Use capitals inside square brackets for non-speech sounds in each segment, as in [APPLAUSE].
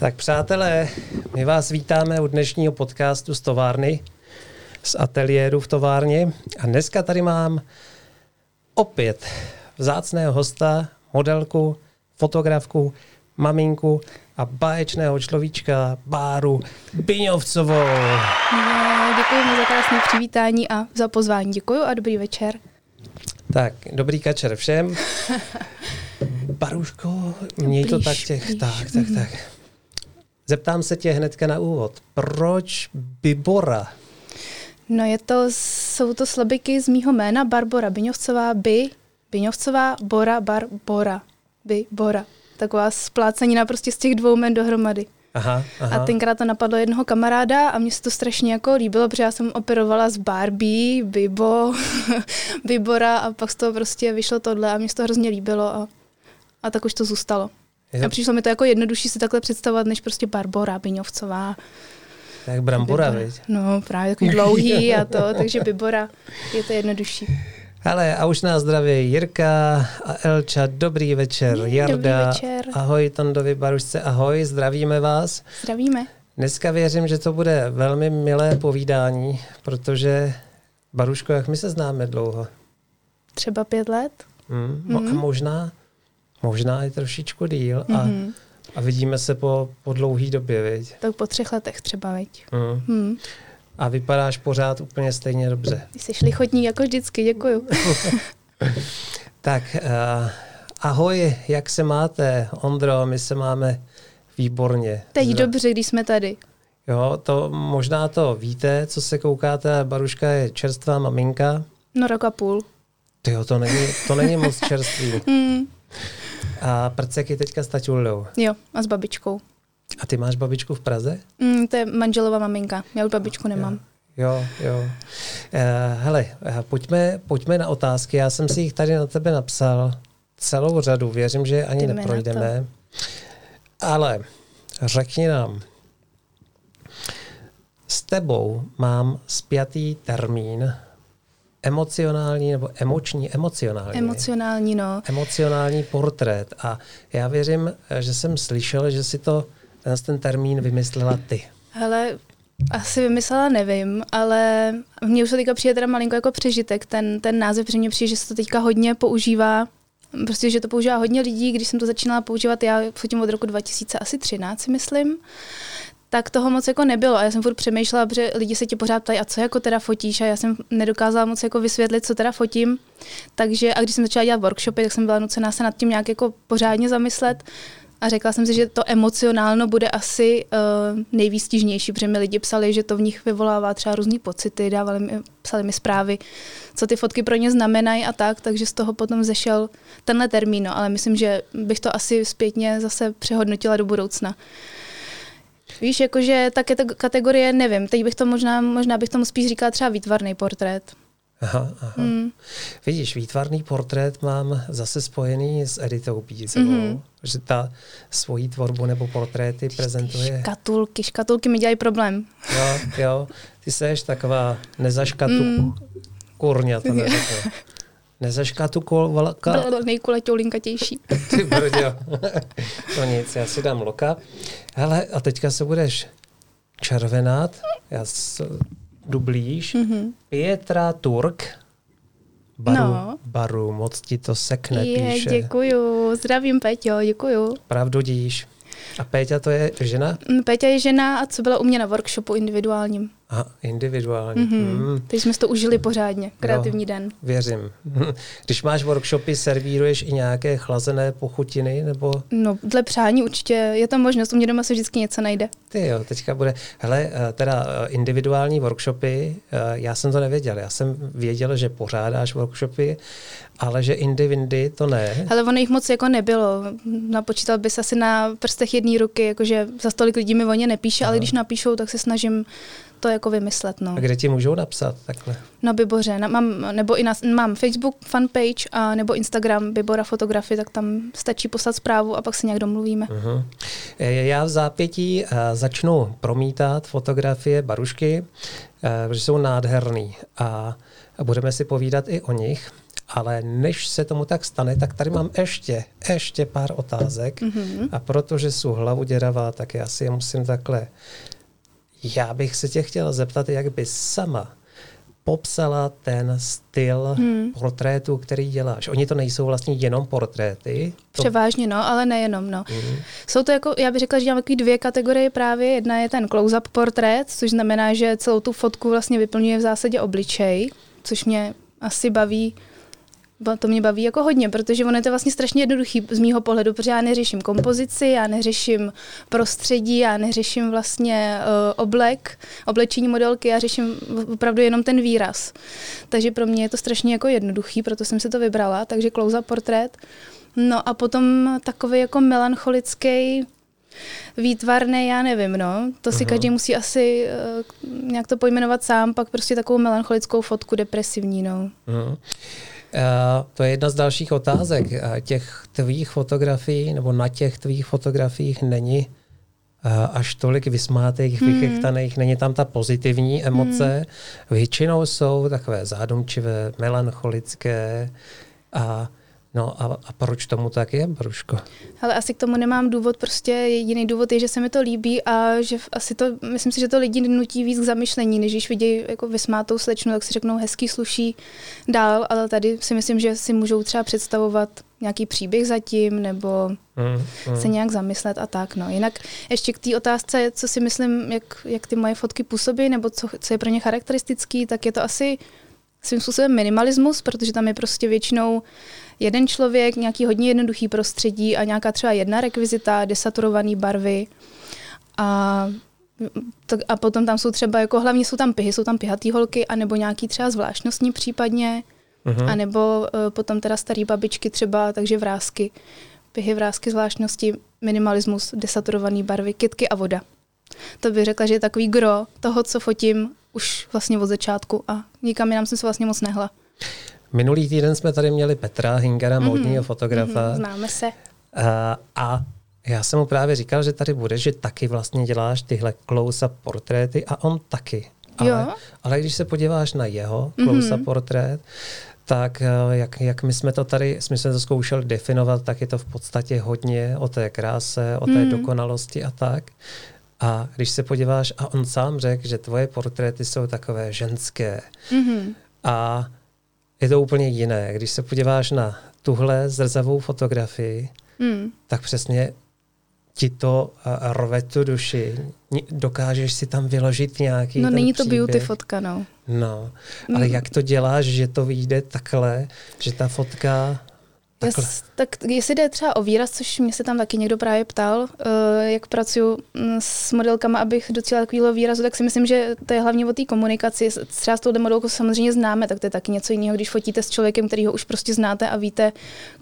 Tak přátelé, my vás vítáme u dnešního podcastu z továrny, z ateliéru v továrně. A dneska tady mám opět vzácného hosta, modelku, fotografku, maminku a báječného človíčka Báru Biňovcovou. No, děkuji moc za krásné přivítání a za pozvání. Děkuji a dobrý večer. Tak, dobrý kačer všem. [LAUGHS] Baruško, měj to tak těch, blíž. tak, tak, tak. Zeptám se tě hnedka na úvod. Proč Bibora? No je to, jsou to slabiky z mýho jména, Barbora Biňovcová, By, Biňovcová, Bora, Barbora, By, Bora. Taková splácenina prostě z těch dvou jmen dohromady. Aha, aha. A tenkrát to napadlo jednoho kamaráda a mně se to strašně jako líbilo, protože já jsem operovala s Barbie, Bibo, [LAUGHS] Bibora a pak z toho prostě vyšlo tohle a mě se to hrozně líbilo a, a tak už to zůstalo. A přišlo mi to jako jednodušší si takhle představovat, než prostě Barbora Biňovcová. Tak brambora, veď? No, právě takový dlouhý [LAUGHS] a to, takže Bibora je to jednodušší. Ale a už nás zdraví Jirka a Elča. Dobrý večer, Jarda. Dobrý večer. Ahoj Tondovi Barušce, ahoj, zdravíme vás. Zdravíme. Dneska věřím, že to bude velmi milé povídání, protože Baruško, jak my se známe dlouho? Třeba pět let. Mm, mm. A možná, možná i trošičku díl. Mm-hmm. A, mhm. a vidíme se po, po dlouhé době, viď? Tak po třech letech třeba, viď? Mm. Mm a vypadáš pořád úplně stejně dobře. Jsi lichotní jako vždycky, děkuju. [LAUGHS] tak, uh, ahoj, jak se máte, Ondro, my se máme výborně. Teď Zdra... dobře, když jsme tady. Jo, to možná to víte, co se koukáte, Baruška je čerstvá maminka. No rok a půl. Tyjo, to není, to není moc čerstvý. [LAUGHS] mm. A prceky teďka stačuljou. Jo, a s babičkou. A ty máš babičku v Praze? Mm, to je manželová maminka. Já už babičku nemám. Jo, jo. Uh, hele, uh, pojďme, pojďme na otázky. Já jsem si jich tady na tebe napsal celou řadu. Věřím, že ani Jdeme neprojdeme. Ale řekni nám, s tebou mám spjatý termín emocionální nebo emoční, emocionální. Emocionální, no. Emocionální portrét. A já věřím, že jsem slyšel, že si to ten, ten termín vymyslela ty? Hele, asi vymyslela nevím, ale mně už se teďka přijde teda malinko jako přežitek, ten, ten název, protože mně přijde, že se to teďka hodně používá, prostě, že to používá hodně lidí, když jsem to začínala používat, já fotím od roku 2013, myslím, tak toho moc jako nebylo a já jsem furt přemýšlela, protože lidi se ti pořád ptají, a co jako teda fotíš a já jsem nedokázala moc jako vysvětlit, co teda fotím, takže a když jsem začala dělat workshopy, tak jsem byla nucená se nad tím nějak jako pořádně zamyslet, a řekla jsem si, že to emocionálno bude asi uh, nejvýstižnější, protože mi lidi psali, že to v nich vyvolává třeba různé pocity, dávali mi, psali mi zprávy, co ty fotky pro ně znamenají a tak, takže z toho potom zešel tenhle termín, no, ale myslím, že bych to asi zpětně zase přehodnotila do budoucna. Víš, jakože ta kategorie, nevím, teď bych to možná, možná bych tomu spíš říkala třeba výtvarný portrét. Aha, aha. Mm. Vidíš, výtvarný portrét mám zase spojený s Editou Pízovou, mm-hmm. že ta svoji tvorbu nebo portréty prezentuje. Škatulky, škatulky mi dělají problém. Jo, jo, ty seš taková nezaškatu mm. kurňa, to [LAUGHS] neřekl. Nezaškatu kolka. Nejkuleťou linkatější. [LAUGHS] Ty brďo. no nic, já si dám loka. Hele, a teďka se budeš červenat. Já jdu blíž. Mm-hmm. Pietra Turk, baru, no. baru, moc ti to sekne, je, píše. Děkuju, zdravím Peťo, děkuju. Pravdu díš. A Péťa to je žena? Mm, Péťa je žena a co byla u mě na workshopu individuálním. A individuálně. Mm-hmm. Mm. Teď jsme to užili pořádně. Kreativní jo, den. Věřím. [LAUGHS] Když máš workshopy, servíruješ i nějaké chlazené pochutiny? nebo? No, dle přání určitě. Je to možnost. U mě doma se vždycky něco najde. Ty jo, teďka bude. Hele, eh, teda eh, individuální workshopy, eh, já jsem to nevěděl. Já jsem věděl, že pořádáš workshopy, ale že Indy Windy to ne. Ale ono jich moc jako nebylo. Napočítal bys asi na prstech jedné ruky, jakože za stolik lidí mi o ně nepíše, Aha. ale když napíšou, tak se snažím to jako vymyslet. No. A kde ti můžou napsat takhle? Na Biboře, na, mám, nebo i na, mám Facebook fanpage a nebo Instagram Bibora fotografie, tak tam stačí poslat zprávu a pak se nějak domluvíme. Uh-huh. Já v zápětí uh, začnu promítat fotografie Barušky, uh, protože jsou nádherný a, a budeme si povídat i o nich. Ale než se tomu tak stane, tak tady mám ještě, ještě pár otázek. Mm-hmm. A protože jsou hlavu děravá, tak já si je musím takhle... Já bych se tě chtěla zeptat, jak by sama popsala ten styl hmm. portrétu, který děláš. Oni to nejsou vlastně jenom portréty. To... Převážně, no, ale nejenom, no. Hmm. Jsou to jako, já bych řekla, že dělám takový dvě kategorie právě. Jedna je ten close-up portrét, což znamená, že celou tu fotku vlastně vyplňuje v zásadě obličej, což mě asi baví to mě baví jako hodně, protože ono je to vlastně strašně jednoduchý z mýho pohledu, protože já neřeším kompozici, já neřeším prostředí, já neřeším vlastně uh, oblek, oblečení modelky, já řeším opravdu jenom ten výraz. Takže pro mě je to strašně jako jednoduchý, proto jsem si to vybrala, takže close portrét. No a potom takový jako melancholický výtvarný, já nevím, no. To si uh-huh. každý musí asi uh, nějak to pojmenovat sám, pak prostě takovou melancholickou fotku depresivní, no. Uh-huh. Uh, to je jedna z dalších otázek. Uh, těch tvých fotografií, nebo na těch tvých fotografiích není uh, až tolik vysmátých, hmm. vychechtaných, není tam ta pozitivní emoce. Hmm. Většinou jsou takové zádomčivé, melancholické a No a, a proč tomu tak je, Bruško? Ale asi k tomu nemám důvod, prostě jediný důvod je, že se mi to líbí a že asi to, myslím si, že to lidi nutí víc k zamyšlení, než když vidějí jako vysmátou slečnu, tak si řeknou hezký, sluší dál, ale tady si myslím, že si můžou třeba představovat nějaký příběh zatím, nebo mm, mm. se nějak zamyslet a tak. No. Jinak ještě k té otázce, co si myslím, jak, jak ty moje fotky působí, nebo co, co je pro ně charakteristický, tak je to asi svým způsobem minimalismus, protože tam je prostě většinou jeden člověk, nějaký hodně jednoduchý prostředí a nějaká třeba jedna rekvizita, desaturované barvy. A a potom tam jsou třeba, jako hlavně jsou tam pihy, jsou tam pihatý holky, anebo nějaký třeba zvláštnostní případně, uh-huh. anebo uh, potom teda starý babičky třeba, takže vrázky, pihy, vrázky, zvláštnosti, minimalismus, desaturované barvy, kitky a voda. To bych řekla, že je takový gro toho, co fotím už vlastně od začátku a nikam jinam jsem se vlastně moc nehla. Minulý týden jsme tady měli Petra Hingera, mm-hmm. módního fotografa. Mm-hmm, známe se. A, a já jsem mu právě říkal, že tady bude, že taky vlastně děláš tyhle close-up portréty a on taky. Ale, jo? ale když se podíváš na jeho close-up mm-hmm. portrét, tak eh, jak, jak my jsme to tady, jsme se to zkoušeli definovat, tak je to v podstatě hodně o té kráse, o té mm. dokonalosti a tak. A když se podíváš, a on sám řekl, že tvoje portréty jsou takové ženské. Mm-hmm. A je to úplně jiné. Když se podíváš na tuhle zrzavou fotografii, mm. tak přesně ti to rve tu duši. Dokážeš si tam vyložit nějaký No není to příběh. beauty fotka, no. No, ale mm. jak to děláš, že to vyjde takhle, že ta fotka Jas, tak jestli jde třeba o výraz, což mě se tam taky někdo právě ptal, uh, jak pracuji mm, s modelkama, abych docílila takového výrazu, tak si myslím, že to je hlavně o té komunikaci. Třeba s tou modelkou samozřejmě známe, tak to je taky něco jiného, když fotíte s člověkem, který ho už prostě znáte a víte,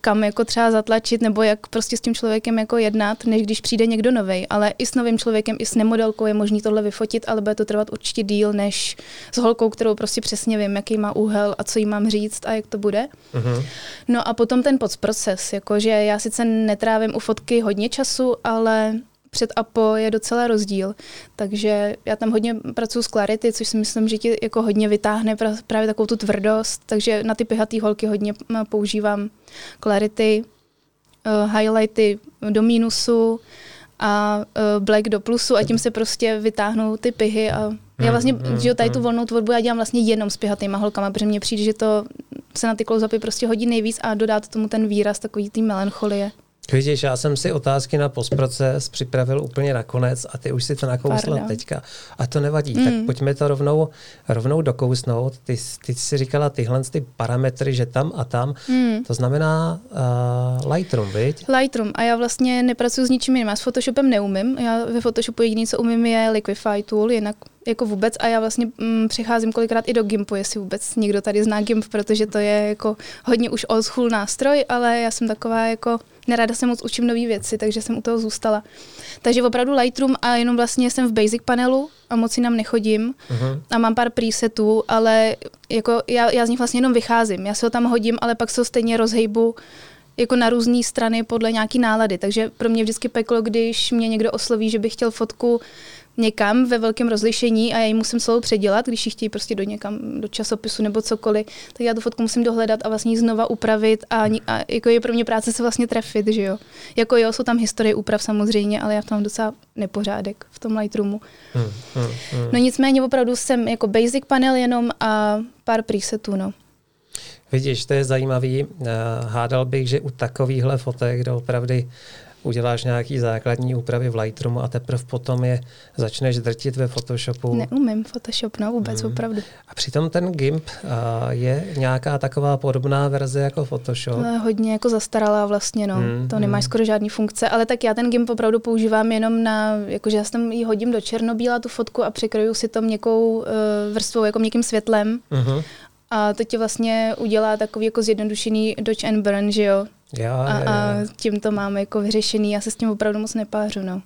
kam jako třeba zatlačit, nebo jak prostě s tím člověkem jako jednat, než když přijde někdo nový. Ale i s novým člověkem, i s nemodelkou je možné tohle vyfotit, ale bude to trvat určitě díl, než s holkou, kterou prostě přesně vím, jaký má úhel a co jí mám říct a jak to bude. Uh-huh. No a potom ten proces, jakože já sice netrávím u fotky hodně času, ale před a po je docela rozdíl. Takže já tam hodně pracuji s clarity, což si myslím, že ti jako hodně vytáhne právě takovou tu tvrdost. Takže na ty pihatý holky hodně používám clarity, uh, highlighty do mínusu a uh, black do plusu a tím se prostě vytáhnou ty pihy a já vlastně, mm, že tady tu volnou tvorbu já dělám vlastně jenom s pihatýma holkama, protože mně přijde, že to se na ty close prostě hodí nejvíc a dodá to tomu ten výraz takový té melancholie. Vidíš, já jsem si otázky na postproces připravil úplně nakonec a ty už si to nakousla teďka. A to nevadí, mm. tak pojďme to rovnou, rovnou dokousnout. Ty, ty jsi říkala tyhle ty parametry, že tam a tam. Mm. To znamená uh, Lightroom, viď? Lightroom. A já vlastně nepracuji s ničím jiným. Já s Photoshopem neumím. Já ve Photoshopu jediný, co umím, je Liquify tool, jinak jako vůbec a já vlastně mm, přicházím kolikrát i do Gimpu, jestli vůbec někdo tady zná Gimp, protože to je jako hodně už old school nástroj, ale já jsem taková jako nerada se moc učím nové věci, takže jsem u toho zůstala. Takže opravdu Lightroom a jenom vlastně jsem v Basic panelu a moc jinam nechodím uh-huh. a mám pár presetů, ale jako já, já z nich vlastně jenom vycházím. Já se ho tam hodím, ale pak se ho stejně rozhejbu jako na různé strany podle nějaký nálady. Takže pro mě vždycky peklo, když mě někdo osloví, že by chtěl fotku někam ve velkém rozlišení a já ji musím celou předělat, když ji chtějí prostě do někam, do časopisu nebo cokoliv, tak já tu fotku musím dohledat a vlastně ji znova upravit a, a jako je pro mě práce se vlastně trefit, že jo. Jako jo, jsou tam historie úprav samozřejmě, ale já tam docela nepořádek v tom Lightroomu. Hmm, hmm, hmm. No nicméně opravdu jsem jako basic panel jenom a pár presetů, no. Vidíš, to je zajímavý. Eh, hádal bych, že u takovýchhle fotek, kde opravdu uděláš nějaký základní úpravy v Lightroomu a teprve potom je začneš drtit ve Photoshopu. Neumím Photoshop, no vůbec, hmm. opravdu. A přitom ten GIMP a, je nějaká taková podobná verze jako Photoshop. No, hodně jako zastaralá vlastně, no. Hmm. To nemáš hmm. skoro žádný funkce, ale tak já ten GIMP opravdu používám jenom na, jakože já tam ji hodím do černobíla tu fotku a překroju si to měkkou uh, vrstvou, jako měkkým světlem. Uh-huh. A to ti vlastně udělá takový jako zjednodušený Dodge and Burn, že jo? Já, a, a tím to máme jako vyřešený. Já se s tím opravdu moc nepářu, no.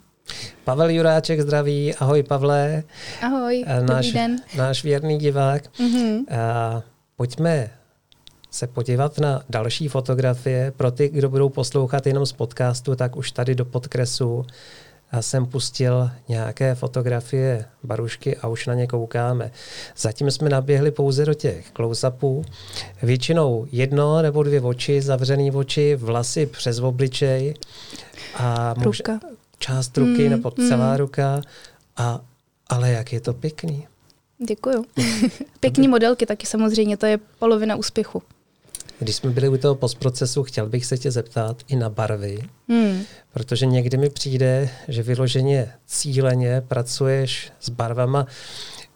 Pavel Juráček zdraví. Ahoj Pavle. Ahoj, náš, dobrý den. Náš věrný divák. Mm-hmm. A, pojďme se podívat na další fotografie. Pro ty, kdo budou poslouchat jenom z podcastu, tak už tady do podkresu jsem pustil nějaké fotografie barušky a už na ně koukáme. Zatím jsme naběhli pouze do těch close-upů. Většinou jedno nebo dvě oči, zavřený oči, vlasy přes obličej a Ruka. část ruky mm, nebo celá mm. ruka. A, ale jak je to pěkný. Děkuju. [LAUGHS] Pěkný modelky taky samozřejmě, to je polovina úspěchu. Když jsme byli u toho postprocesu, chtěl bych se tě zeptat i na barvy, hmm. protože někdy mi přijde, že vyloženě cíleně pracuješ s barvama.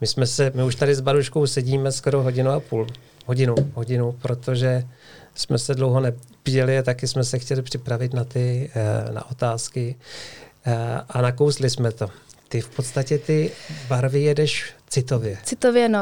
My jsme se, my už tady s Baruškou sedíme skoro hodinu a půl, hodinu, hodinu, protože jsme se dlouho nepěli a taky jsme se chtěli připravit na ty eh, na otázky eh, a nakousli jsme to. Ty v podstatě ty barvy jedeš citově. Citově, no.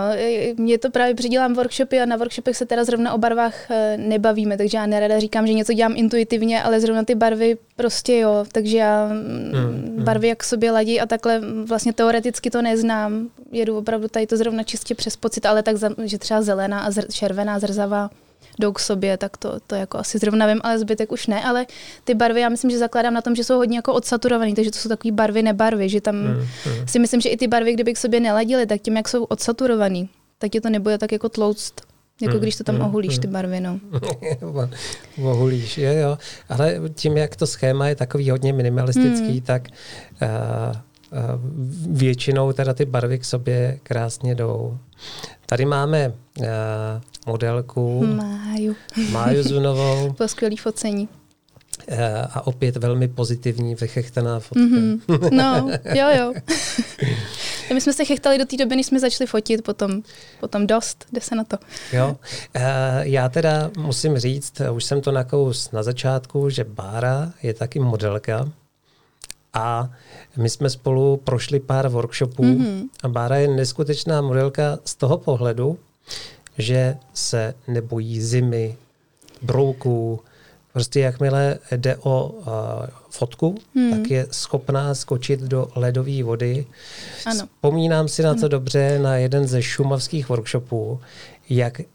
Mě to právě předělám workshopy a na workshopech se teda zrovna o barvách eh, nebavíme, takže já nerada říkám, že něco dělám intuitivně, ale zrovna ty barvy prostě jo, takže já mm, mm. barvy jak sobě ladí a takhle vlastně teoreticky to neznám. Jedu opravdu tady to zrovna čistě přes pocit, ale tak, že třeba zelená a zr- červená, zrzavá jdou k sobě, tak to, to jako asi zrovna vím, ale zbytek už ne, ale ty barvy já myslím, že zakládám na tom, že jsou hodně jako odsaturované, takže to jsou takové barvy, nebarvy, že tam mm, mm. si myslím, že i ty barvy, kdyby k sobě neladily, tak tím, jak jsou odsaturovaný, tak je to nebude tak jako tlouct. Jako mm, když to tam mm, ohulíš, mm. ty barvy, no. [LAUGHS] ohulíš, jo, jo. Ale tím, jak to schéma je takový hodně minimalistický, mm. tak uh, uh, většinou teda ty barvy k sobě krásně jdou. Tady máme uh, modelku. Máju. Máju Zunovou. [LAUGHS] Bylo skvělý focení. Eh, a opět velmi pozitivní, vychechtaná fotka. Mm-hmm. [LAUGHS] No, jo, jo. My jsme se chechtali do té doby, než jsme začali fotit, potom, potom dost, jde se na to. Jo, eh, já teda musím říct, už jsem to nakous na začátku, že Bára je taky modelka a my jsme spolu prošli pár workshopů mm-hmm. a Bára je neskutečná modelka z toho pohledu, že se nebojí zimy, brouků. Prostě jakmile jde o uh, fotku, hmm. tak je schopná skočit do ledové vody. Ano. Vzpomínám si na to ano. dobře na jeden ze šumavských workshopů, jak uh,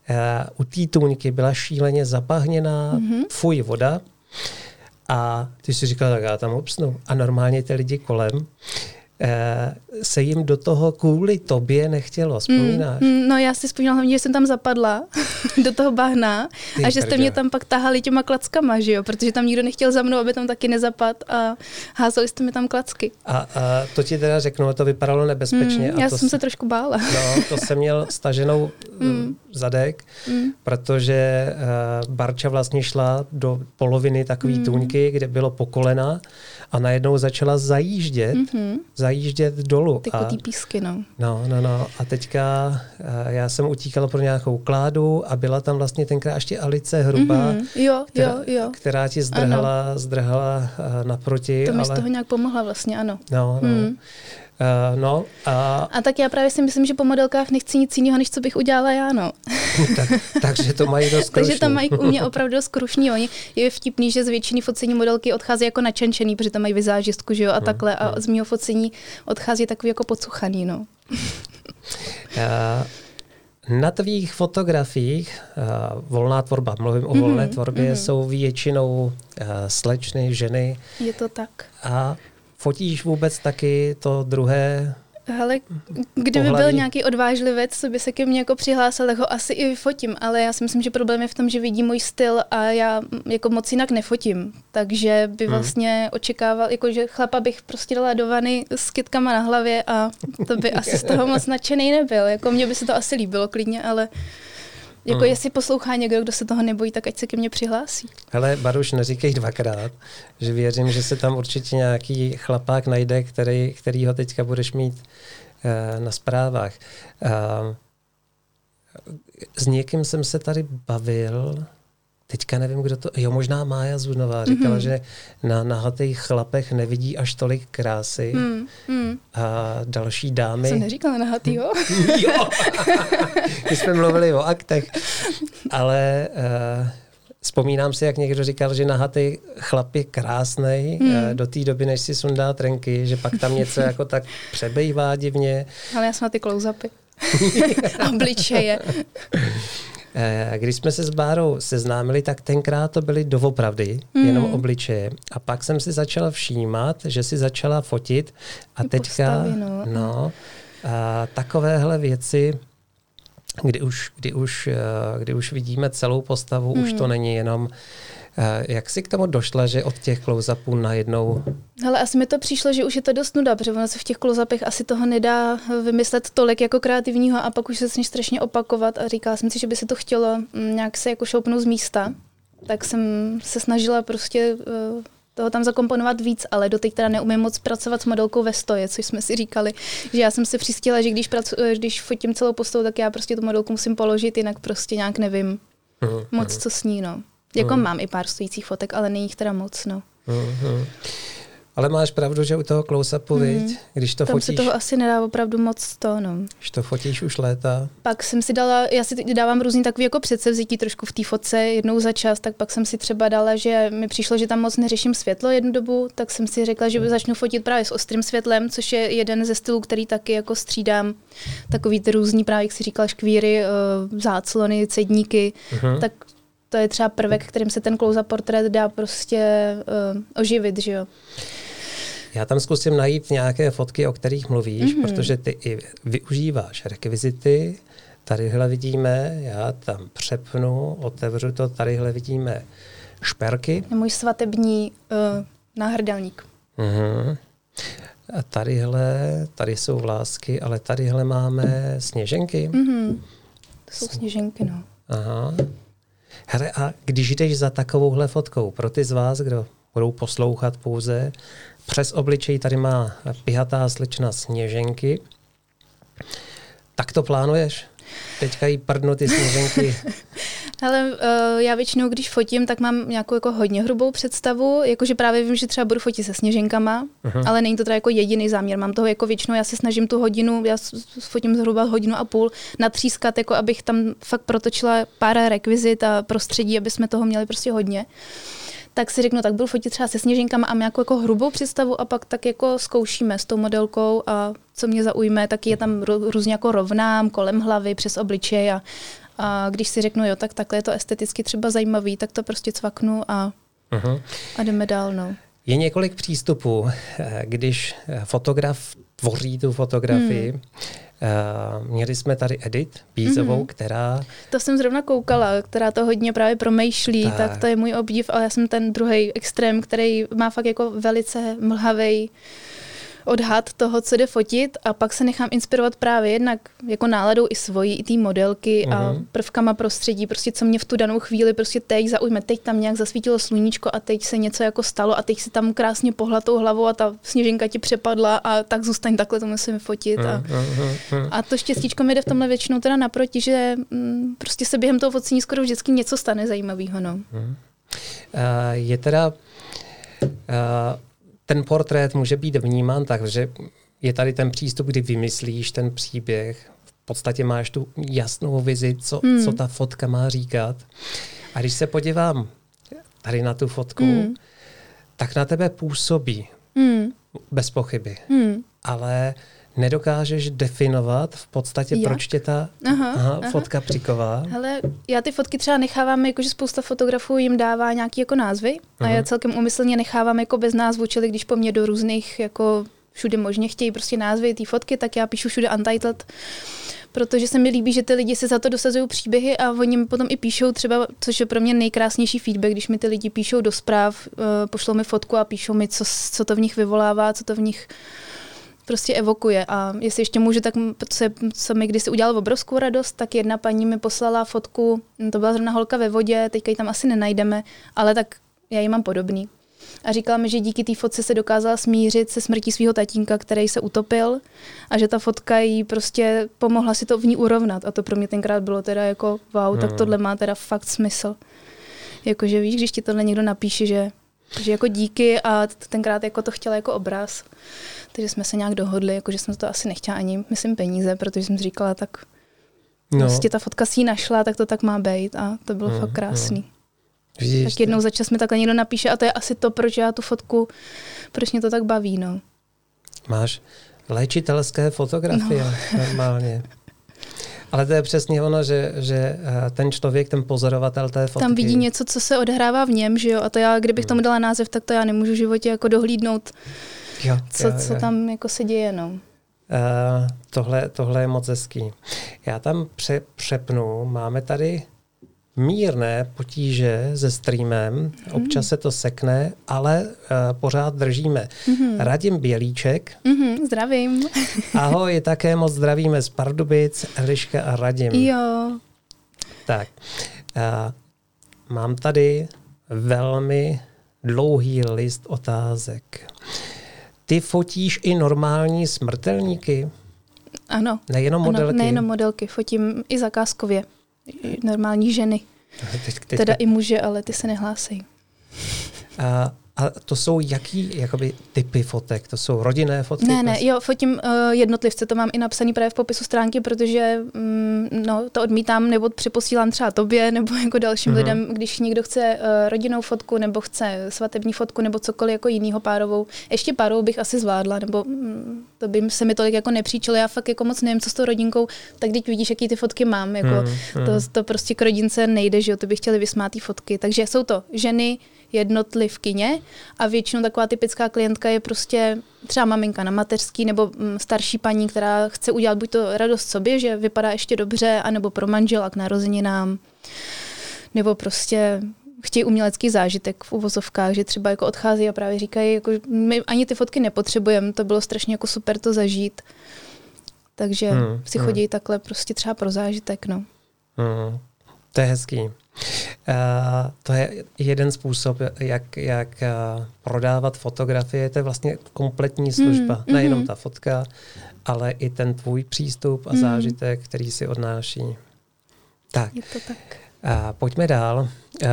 u té tůňky byla šíleně zapahněná mm-hmm. fuj voda a ty si říkal, tak já tam obsnu. A normálně ty lidi kolem se jim do toho kvůli tobě nechtělo, vzpomínáš? Mm, no já si vzpomínala hlavně, že jsem tam zapadla [LAUGHS] do toho bahna Ty a že jste mě tam pak tahali těma klackama, že jo, protože tam nikdo nechtěl za mnou, aby tam taky nezapad a házeli jste mi tam klacky. A, a to ti teda řeknu, to vypadalo nebezpečně. Mm, já a to jsem se trošku bála. No, to jsem měl [LAUGHS] staženou mm. zadek, mm. protože uh, Barča vlastně šla do poloviny takové mm. tůňky, kde bylo po kolena a najednou začala zajíždět, mm-hmm. zajíždět dolů. Ty a, písky, no. No, no, no. A teďka uh, já jsem utíkala pro nějakou kládu a byla tam vlastně tenkrát ještě Alice Hruba, mm-hmm. jo, která, jo, jo. která ti zdrhala, zdrhala uh, naproti. To mi ale... z toho nějak pomohla vlastně, ano. No, no. Mm. Uh, no, a... a tak já právě si myslím, že po modelkách nechci nic jiného, než co bych udělala já, no. [LAUGHS] tak, takže to mají dost krušný. [LAUGHS] takže to mají u mě opravdu dost krušný. Oni je vtipný, že z většiny focení modelky odchází jako načenčený, protože tam mají vizážistku, že jo, a hmm, takhle. A hmm. z mého focení odchází takový jako pocuchaný, no. uh, [LAUGHS] na tvých fotografiích, uh, volná tvorba, mluvím o mm-hmm, volné tvorbě, mm-hmm. jsou většinou uh, slečny, ženy. Je to tak. A Fotíš vůbec taky to druhé Hele, kdyby Pohlaví. byl nějaký odvážlivec, co by se ke mně jako přihlásil, tak ho asi i vyfotím, ale já si myslím, že problém je v tom, že vidí můj styl a já mm, jako moc jinak nefotím, takže by Hmm. vlastně očekával, jako že chlapa bych prostě dala do vany s kytkama na hlavě a to by asi z toho moc nadšený nebyl, jako mně by se to asi líbilo klidně, ale jako Hmm. jestli poslouchá někdo, kdo se toho nebojí, tak ať se ke mně přihlásí. Hele, Baruš, neříkej dvakrát, že věřím, že se tam určitě nějaký chlapák najde, který, který ho teďka budeš mít uh, na zprávách. Uh, s někým jsem se tady bavil, teďka nevím, kdo to, jo, možná Mája Zunová říkala, mm-hmm. že na nahatých chlapech nevidí až tolik krásy Hmm, hmm. a další dámy. Jsem neříkala nahatýho. [LAUGHS] jo, [LAUGHS] my jsme mluvili o aktech, ale uh, vzpomínám si, jak někdo říkal, že nahatý chlap je krásný hmm. uh, do té doby, než si sundá trenky, že pak tam něco jako tak přebejvá divně. Ale já jsem na ty close-upy. [LAUGHS] Obličeje. Eh, Když jsme se s Bárou seznámili, tak tenkrát to byly doopravdy, mm. jenom obličeje. A pak jsem si začala všímat, že si začala fotit a I teďka, postavy, no. no, a takovéhle věci, kdy už, kdy už, eh, kdy už vidíme celou postavu, mm. už to není jenom eh, jak si k tomu došla, že od těch close-upů najednou... Hele, asi mi to přišlo, že už je to dost nuda, protože ono se v těch close asi toho nedá vymyslet tolik jako kreativního a pak už se začneš strašně opakovat a říkala jsem si, že by se to chtělo mm, nějak se jako šoupnout z místa. Tak jsem se snažila prostě uh, toho tam zakomponovat víc, ale doteď teda neumím moc pracovat s modelkou ve stoje, což jsme si říkali, že já jsem si přistila, že když, pracu, eh, když fotím celou postavu, tak já prostě tu modelku musím položit, jinak prostě nějak nevím Mhm, moc, co s ní, no. Jako mám i pár stojících fotek, ale není jich teda moc, no. Mhm. Ale máš pravdu, že u toho close-upu, mm. když to. Tam se fotíš, toho asi nedá opravdu moc to, no. když to fotíš už léta, Pak jsem si dala, já si dávám různý takový jako předsevzítí trošku v té fotce jednou za čas, tak pak jsem si třeba dala, že mi přišlo, že tam moc neřeším světlo jednu dobu, tak jsem si řekla, že začnu fotit právě s ostrým světlem, což je jeden ze stylů, který taky jako střídám. Takový ty různý právě, jak si říkala, škvíry, eh, záclony, cedníky, Mhm. tak to je třeba prvek, kterým se ten close-up portrét dá prostě uh, oživit, že jo. Já tam zkusím najít nějaké fotky, o kterých mluvíš, mm-hmm. protože ty i využíváš rekvizity. Tadyhle vidíme, já tam přepnu, otevřu to, tadyhle vidíme šperky. Můj svatební uh, náhrdelník. Mm-hmm. A tadyhle, tady jsou vlásky, ale tadyhle máme sněženky. Mm-hmm. To jsou sněženky, no. Aha. Hele, a když jdeš za takovouhle fotkou, pro ty z vás, kdo budou poslouchat pouze, přes obličej tady má pihatá slečna sněženky, tak to plánuješ? Teďka jí prdnu ty sněženky. [LAUGHS] Ale uh, já většinou, když fotím, tak mám nějakou jako hodně hrubou představu, jakože právě vím, že třeba budu fotit se sněženkama, uh-huh. ale není to teda jako jediný záměr. Mám toho jako většinou, já se snažím tu hodinu, já fotím zhruba hodinu a půl, natřískat, jako abych tam fakt protočila pár rekvizit a prostředí, aby jsme toho měli prostě hodně. Tak si řeknu, tak budu fotit třeba se sněženkama a mám nějakou jako hrubou představu a pak tak jako zkoušíme s tou modelkou a co mě zaujme, tak je tam různě jako rovnám kolem hlavy, přes obličej a, a když si řeknu, jo, tak takhle je to esteticky třeba zajímavý, tak to prostě cvaknu a, uh-huh. a jdeme dál, no. Je několik přístupů, eh, když eh, fotograf tvoří tu fotografii. Hmm. Měli jsme tady Edith Bízovou, hmm. která To jsem zrovna koukala, která to hodně právě promýšlí, Tak. tak, tak to je můj obdiv, ale já jsem ten druhý extrém, který má fakt jako velice mlhavej odhad toho, co jde fotit a pak se nechám inspirovat právě jednak jako náladou i svojí, i té modelky a Mhm. prvkama prostředí, prostě co mě v tu danou chvíli prostě teď zaujme. Teď tam nějak zasvítilo sluníčko a teď se něco jako stalo a teď si tam krásně pohlatou hlavou a ta sněženka ti přepadla a tak zůstaň takhle, to musím fotit. A, uh-huh. a to štěstíčko mi jde v tomhle většinou teda naproti, že mm, prostě se během toho focení skoro vždycky něco stane zajímavého. No. je teda uh, ten portrét může být vnímán tak, že je tady ten přístup, kdy vymyslíš ten příběh, v podstatě máš tu jasnou vizi, co, hmm. co ta fotka má říkat. A když se podívám tady na tu fotku, hmm. tak na tebe působí, Hmm. bez pochyby. Hmm. Ale nedokážeš definovat v podstatě, Jak? proč tě ta Aha, aha, aha. fotka přiková. Hele, já ty fotky třeba nechávám, jakože spousta fotografů jim dává nějaký jako názvy a Mhm. já celkem umyslně nechávám jako bez názvu, čili když po mně do různých jako všude možně chtějí prostě názvy té fotky, tak já píšu všude untitled, protože se mi líbí, že ty lidi se za to dosazují příběhy a oni mi potom i píšou třeba, což je pro mě nejkrásnější feedback, když mi ty lidi píšou do zpráv, uh, pošlou mi fotku a píšou mi, co, co to v nich vyvolává, co to v nich prostě evokuje. A jestli ještě můžu, tak co, co mi kdysi udělal obrovskou radost, tak jedna paní mi poslala fotku, to byla zrovna holka ve vodě, teďka ji tam asi nenajdeme, ale tak já ji mám podobný. A říkala mi, že díky té fotce se dokázala smířit se smrtí svého tatínka, který se utopil a že ta fotka jí prostě pomohla si to v ní urovnat. A to pro mě tenkrát bylo teda jako wow, hmm. tak tohle má teda fakt smysl. Jakože víš, když ti tohle někdo napíše, že, že jako díky a tenkrát jako to chtěla jako obraz. Takže jsme se nějak dohodli, jako že jsem to asi nechtěla ani, myslím, peníze, protože jsem říkala, tak no. prostě ta fotka si ji našla, tak to tak má být a to bylo mm, fakt krásný. Mm. Vidíš, tak jednou za čas mi takhle někdo napíše a to je asi to, proč já tu fotku, proč mě to tak baví, no. Máš léčitelské fotografie no. normálně. [LAUGHS] Ale to je přesně ono, že, že eh, ten člověk, ten pozorovatel té fotky... Tam vidí něco, co se odehrává v něm, že jo? A to já, kdybych tomu dala název, tak to já nemůžu v životě jako dohlídnout, jo, co, jo, jo. co tam jako se děje, no. Uh, tohle, tohle je moc hezký. Já tam pře, přepnu, máme tady mírné potíže se streamem, mm. občas se to sekne, ale uh, pořád držíme. Mm. Radim Bělíček. Mm, zdravím. [LAUGHS] Ahoj, také moc zdravíme z Pardubic, Eliška a Radim. Jo. Tak, uh, mám tady velmi dlouhý list otázek. Ty fotíš i normální smrtelníky? Ano. Nejenom modelky? Ano, nejenom modelky, fotím i zakázkově normální ženy. [LAUGHS] Teď, teď, teda i muže, ale ty se nehlásí. A a to jsou jaký jakoby, typy fotek? To jsou rodinné fotky? Ne, ne, jo, fotím uh, jednotlivce, to mám i napsaný právě v popisu stránky, protože um, no, to odmítám nebo přeposílám třeba tobě nebo [LAUGHS] jako dalším mm-hmm. lidem, když někdo chce uh, rodinnou fotku nebo chce svatební fotku nebo cokoliv jako jinýho párovou. Ještě párovou bych asi zvládla, nebo um, to by se mi tolik jako nepříčilo. Já fakt jako moc nevím, co s tou rodinkou, tak teď vidíš, jaký ty fotky mám. Jako, mm-hmm. to, to prostě k rodince nejde, že jo, to by chtěli vysmát ty fotky. Takže jsou to ženy, jednotlivkyně a většinou taková typická klientka je prostě třeba maminka na mateřský nebo mm, starší paní, která chce udělat buď to radost sobě, že vypadá ještě dobře, anebo pro manžela k narozeninám, nebo prostě chtějí umělecký zážitek v uvozovkách, že třeba jako odchází a právě říkají, jako, my ani ty fotky nepotřebujeme, to bylo strašně jako super to zažít. Takže hmm, si chodí hmm. takhle prostě třeba pro zážitek, no. Hmm. To je hezký. Uh, to je jeden způsob, jak, jak uh, prodávat fotografie. To je vlastně kompletní služba. Mm, Nejenom mm. ta fotka, ale i ten tvůj přístup a mm. zážitek, který si odnáší. Tak. Je to tak. Uh, pojďme dál. Uh,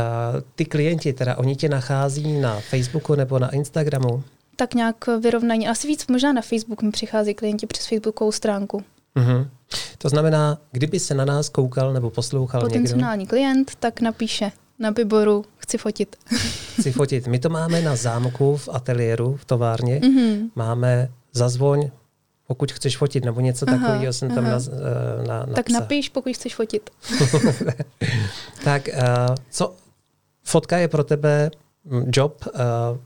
ty klienti, teda oni tě nachází na Facebooku nebo na Instagramu? Tak nějak vyrovnaní. Asi víc možná na Facebook mi přichází klienti přes Facebookovou stránku. Uh-huh. To znamená, kdyby se na nás koukal nebo poslouchal Potenciální někdo? klient, tak napíše na Biboru, chci fotit. [LAUGHS] chci fotit. My to máme na zámku v ateliéru, v továrně. Uh-huh. Máme zazvoň, pokud chceš fotit, nebo něco aha, takového jsem aha. tam na, eh, na, na Tak napíš, pokud chceš fotit. [LAUGHS] tak uh, co, fotka je pro tebe hm, job, uh,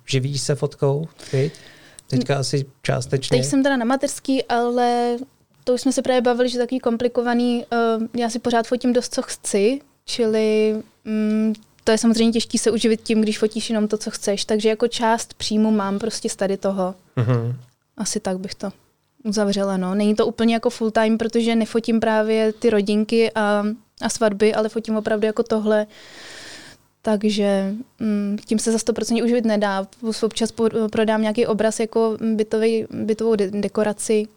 živíš se fotkou, ty? Teďka asi částečně. Teď jsem teda na mateřský, ale to už jsme se právě bavili, že takový komplikovaný, uh, já si pořád fotím dost, co chci, čili um, to je samozřejmě těžké se uživit tím, když fotíš jenom to, co chceš, takže jako část příjmu mám prostě z tady toho. Uh-huh. Asi tak bych to uzavřela, no. Není to úplně jako full time, protože nefotím právě ty rodinky a, a svatby, ale fotím opravdu jako tohle. Takže mm, tím se za 100% uživit nedá. Občas prodám nějaký obraz jako bytový, bytovou de- dekoraci,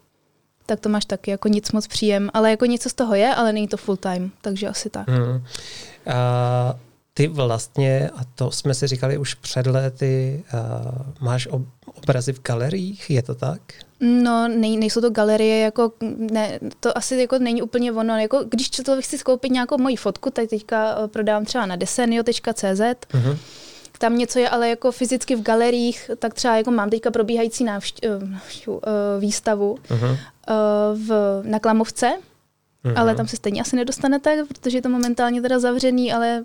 tak to máš taky jako nic moc příjem, ale jako něco z toho je, ale není to full time, takže asi tak. Hmm. A ty vlastně, a to jsme si říkali už před lety, uh, máš ob, obrazy v galeriích, je to tak? No, nej, nejsou to galerie, jako, ne, to asi jako není úplně ono. Jako, když člověk chci skoupit nějakou moji fotku, tak teďka eh, prodávám třeba na desenio.cz, uh-huh tam něco je ale jako fyzicky v galeriích, tak třeba jako mám teďka probíhající návštěv, návštěv, uh, výstavu uh-huh. uh, v, na Klamovce, uh-huh. ale tam se stejně asi nedostanete, protože je to momentálně teda zavřený, ale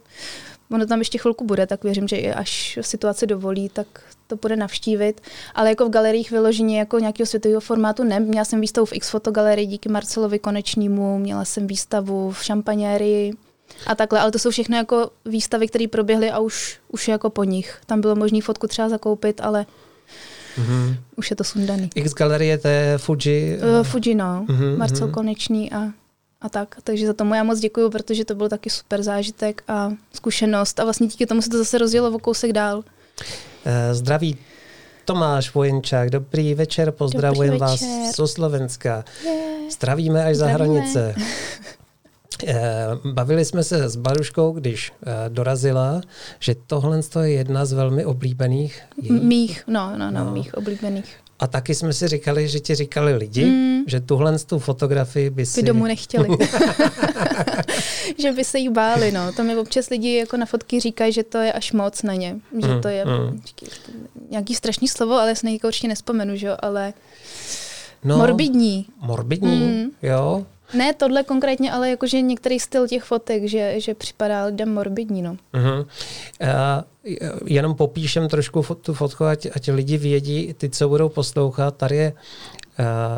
ono tam ještě chvilku bude, tak věřím, že až situace dovolí, tak to bude navštívit. Ale jako v galeriích vyloženě jako nějakého světového formátu ne. Měla jsem výstavu v X Fotogalerii díky Marcelovi Konečnímu, měla jsem výstavu v Šampaněrii a takhle, ale to jsou všechno jako výstavy, které proběhly a už, už je jako po nich. Tam bylo možné fotku třeba zakoupit, ale mm-hmm. už je to sundaný. X galerie, to je Fuji? Uh, Fuji, no. Mm-hmm. Marcel Konečný a a tak. Takže za to já moc děkuju, protože to byl taky super zážitek a zkušenost a vlastně díky tomu se to zase rozjelo o kousek dál. Eh, zdraví Tomáš Vojenčák, dobrý večer, pozdravujeme vás z Slovenska. Yeah. Zdravíme až Zdravíme. za hranice. [LAUGHS] Eh, bavili jsme se s Baruškou, když eh, dorazila, že tohle je jedna z velmi oblíbených. Jejich. Mých, no, no, no, no, mých oblíbených. A taky jsme si říkali, že ti říkali lidi, mm. že tuhle tu fotografii by si... By domů nechtěli. [LAUGHS] [LAUGHS] že by se jí báli, no. To mi občas lidi jako na fotky říkají, že to je až moc na ně. Že mm. to je mm. nějaký strašný slovo, ale já si určitě nespomenu, že jo, ale... No, morbidní. Morbidní, mm. jo. Ne tohle konkrétně, ale jakože některý styl těch fotek, že, že připadá lidem morbidní. No. Uh-huh. Uh, jenom popíšem trošku tu fotku, ať, ať lidi vědí, ty, co budou poslouchat. Tady je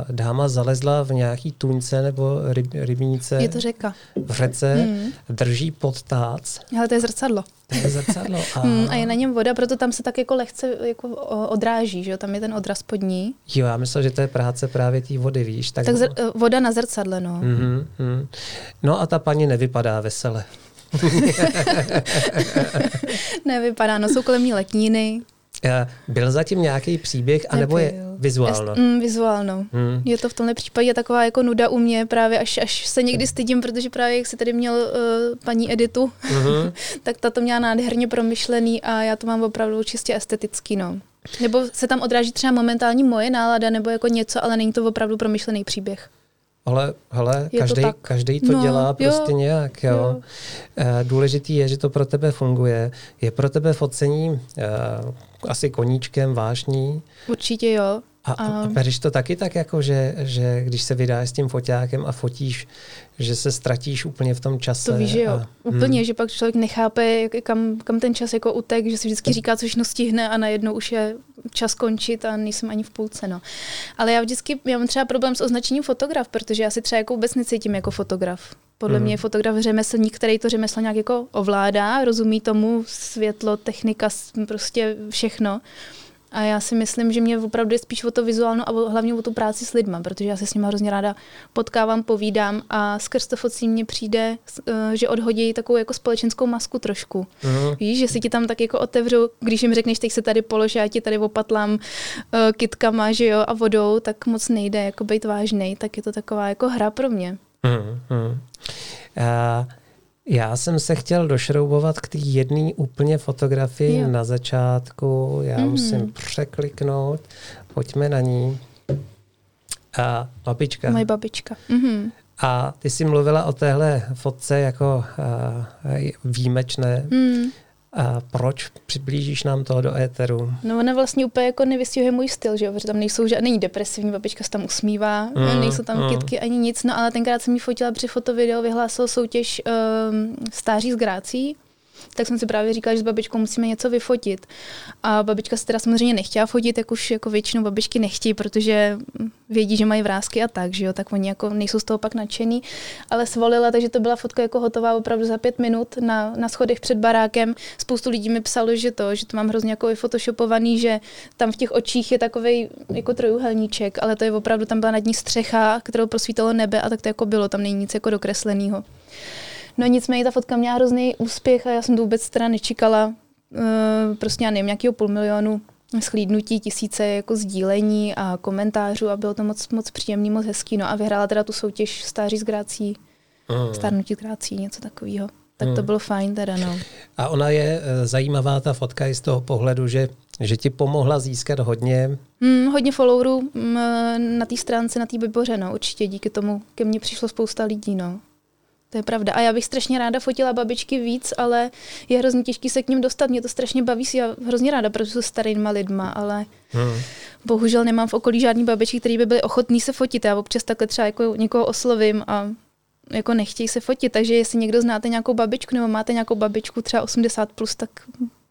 dáma zalezla v nějaký tuňce nebo ryb, rybníce. Je to řeka. V řece, hmm. drží pod tác. Ale to je zrcadlo. To je zrcadlo. [LAUGHS] A... Hmm, a je na něm voda, proto tam se tak jako lehce jako odráží, že jo? tam je ten odraz pod ní. Jo, já myslím, že to je práce právě té vody, víš. Tak, tak zr- eh, voda na zrcadle, no. Mm-hmm, mm. No a ta paní nevypadá vesele. [LAUGHS] nevypadá, no jsou kolem ní letníny. Byl zatím nějaký příběh, anebo je vizuálno? Mm, vizuálno. Hmm. Je to v tomhle případě taková jako nuda u mě, právě až, až se někdy stydím, protože právě jak si tady měl uh, paní Editu, mm-hmm. [LAUGHS] tak ta to měla nádherně promyšlený a já to mám opravdu čistě estetický, no. Nebo se tam odráží třeba momentální moje nálada nebo jako něco, ale není to opravdu promyšlený příběh. Ale hele, každý, to každý to no, dělá prostě jo, nějak. Jo. Jo. Eh, důležitý je, že to pro tebe funguje. Je pro tebe focení uh, asi koníčkem vážní? Určitě jo. A, a bereš to taky tak, jako že, že když se vydáš s tím foťákem a fotíš, že se ztratíš úplně v tom čase. To víš, že jo. A, úplně, hmm. že pak člověk nechápe, kam, kam ten čas jako utek, že si vždycky říká, co všechno stihne a najednou už je čas končit a nejsem ani v půlce. No. Ale já vždycky, já mám třeba problém s označením fotograf, protože já si třeba jako vůbec necítím jako fotograf. Podle hmm. mě je fotograf řemeslník, který to řemeslo nějak jako ovládá, rozumí tomu světlo, technika, prostě všechno. A já si myslím, že mě opravdu je spíš o to vizuálno a hlavně o tu práci s lidma, protože já se s nimi hrozně ráda potkávám, povídám a skrz to focí mně přijde, eh, že odhodí takovou jako společenskou masku trošku. Uh-huh. Víš, že si ti tam tak jako otevřu, když jim řekneš, teď se tady polož, já ti tady opatlám uh, kitkama, že jo, a vodou, tak moc nejde jako být vážnej, tak je to taková jako hra pro mě. Uh-huh. Uh, já jsem se chtěl došroubovat k té jedné úplně fotografii jo. na začátku. Já mm. musím překliknout. Pojďme na ní. A babička. Moje babička. Mm-hmm. A ty jsi mluvila o téhle fotce jako uh, výjimečné. Mm. A proč přiblížíš nám to do éteru? No ona vlastně úplně jako nevystihuje můj styl, že jo? protože tam nejsou žádný není depresivní, babička se tam usmívá, mm, nejsou tam mm. kytky ani nic, no ale tenkrát jsem mi fotila při fotovideo, vyhlásil soutěž um, stáří z Grácí, tak jsem si právě říkala, že s babičkou musíme něco vyfotit. A babička se teda samozřejmě nechtěla fotit, jak už jako většinou babičky nechtějí, protože vědí, že mají vrázky a tak, že jo, tak oni jako nejsou z toho pak nadšený, ale svolila, takže to byla fotka jako hotová opravdu za pět minut na, na schodech před barákem. Spoustu lidí mi psalo, že to, že to mám hrozně jako photoshopovaný, že tam v těch očích je takový jako trojuhelníček, ale to je opravdu, tam byla nad ní střecha, kterou prosvítalo nebe a tak to jako bylo, tam není nic jako dokresleného. No nicméně ta fotka měla hrozný úspěch a já jsem to vůbec teda nečekala. E, prostě já nevím, nějakého půl milionu schlídnutí, tisíce jako sdílení a komentářů a bylo to moc, moc příjemný, moc hezký. No a vyhrála teda tu soutěž Stáří z Grácí, mm. Starnutí z Grácí, něco takového. Tak to mm. bylo fajn teda, no. A ona je e, zajímavá, ta fotka, i z toho pohledu, že že ti pomohla získat hodně? Hmm, hodně followerů mm, na té stránce, na té Biboře, no, určitě díky tomu ke mně přišlo spousta lidí, no. To je pravda. A já bych strašně ráda fotila babičky víc, ale je hrozně těžký se k ním dostat. Mě to strašně baví, já hrozně ráda protože se starýma lidma, ale hmm. bohužel nemám v okolí žádný babičky, které by byly ochotný se fotit. Já občas takhle třeba jako někoho oslovím a jako nechtějí se fotit, takže jestli někdo znáte nějakou babičku nebo máte nějakou babičku třeba 80+, plus, tak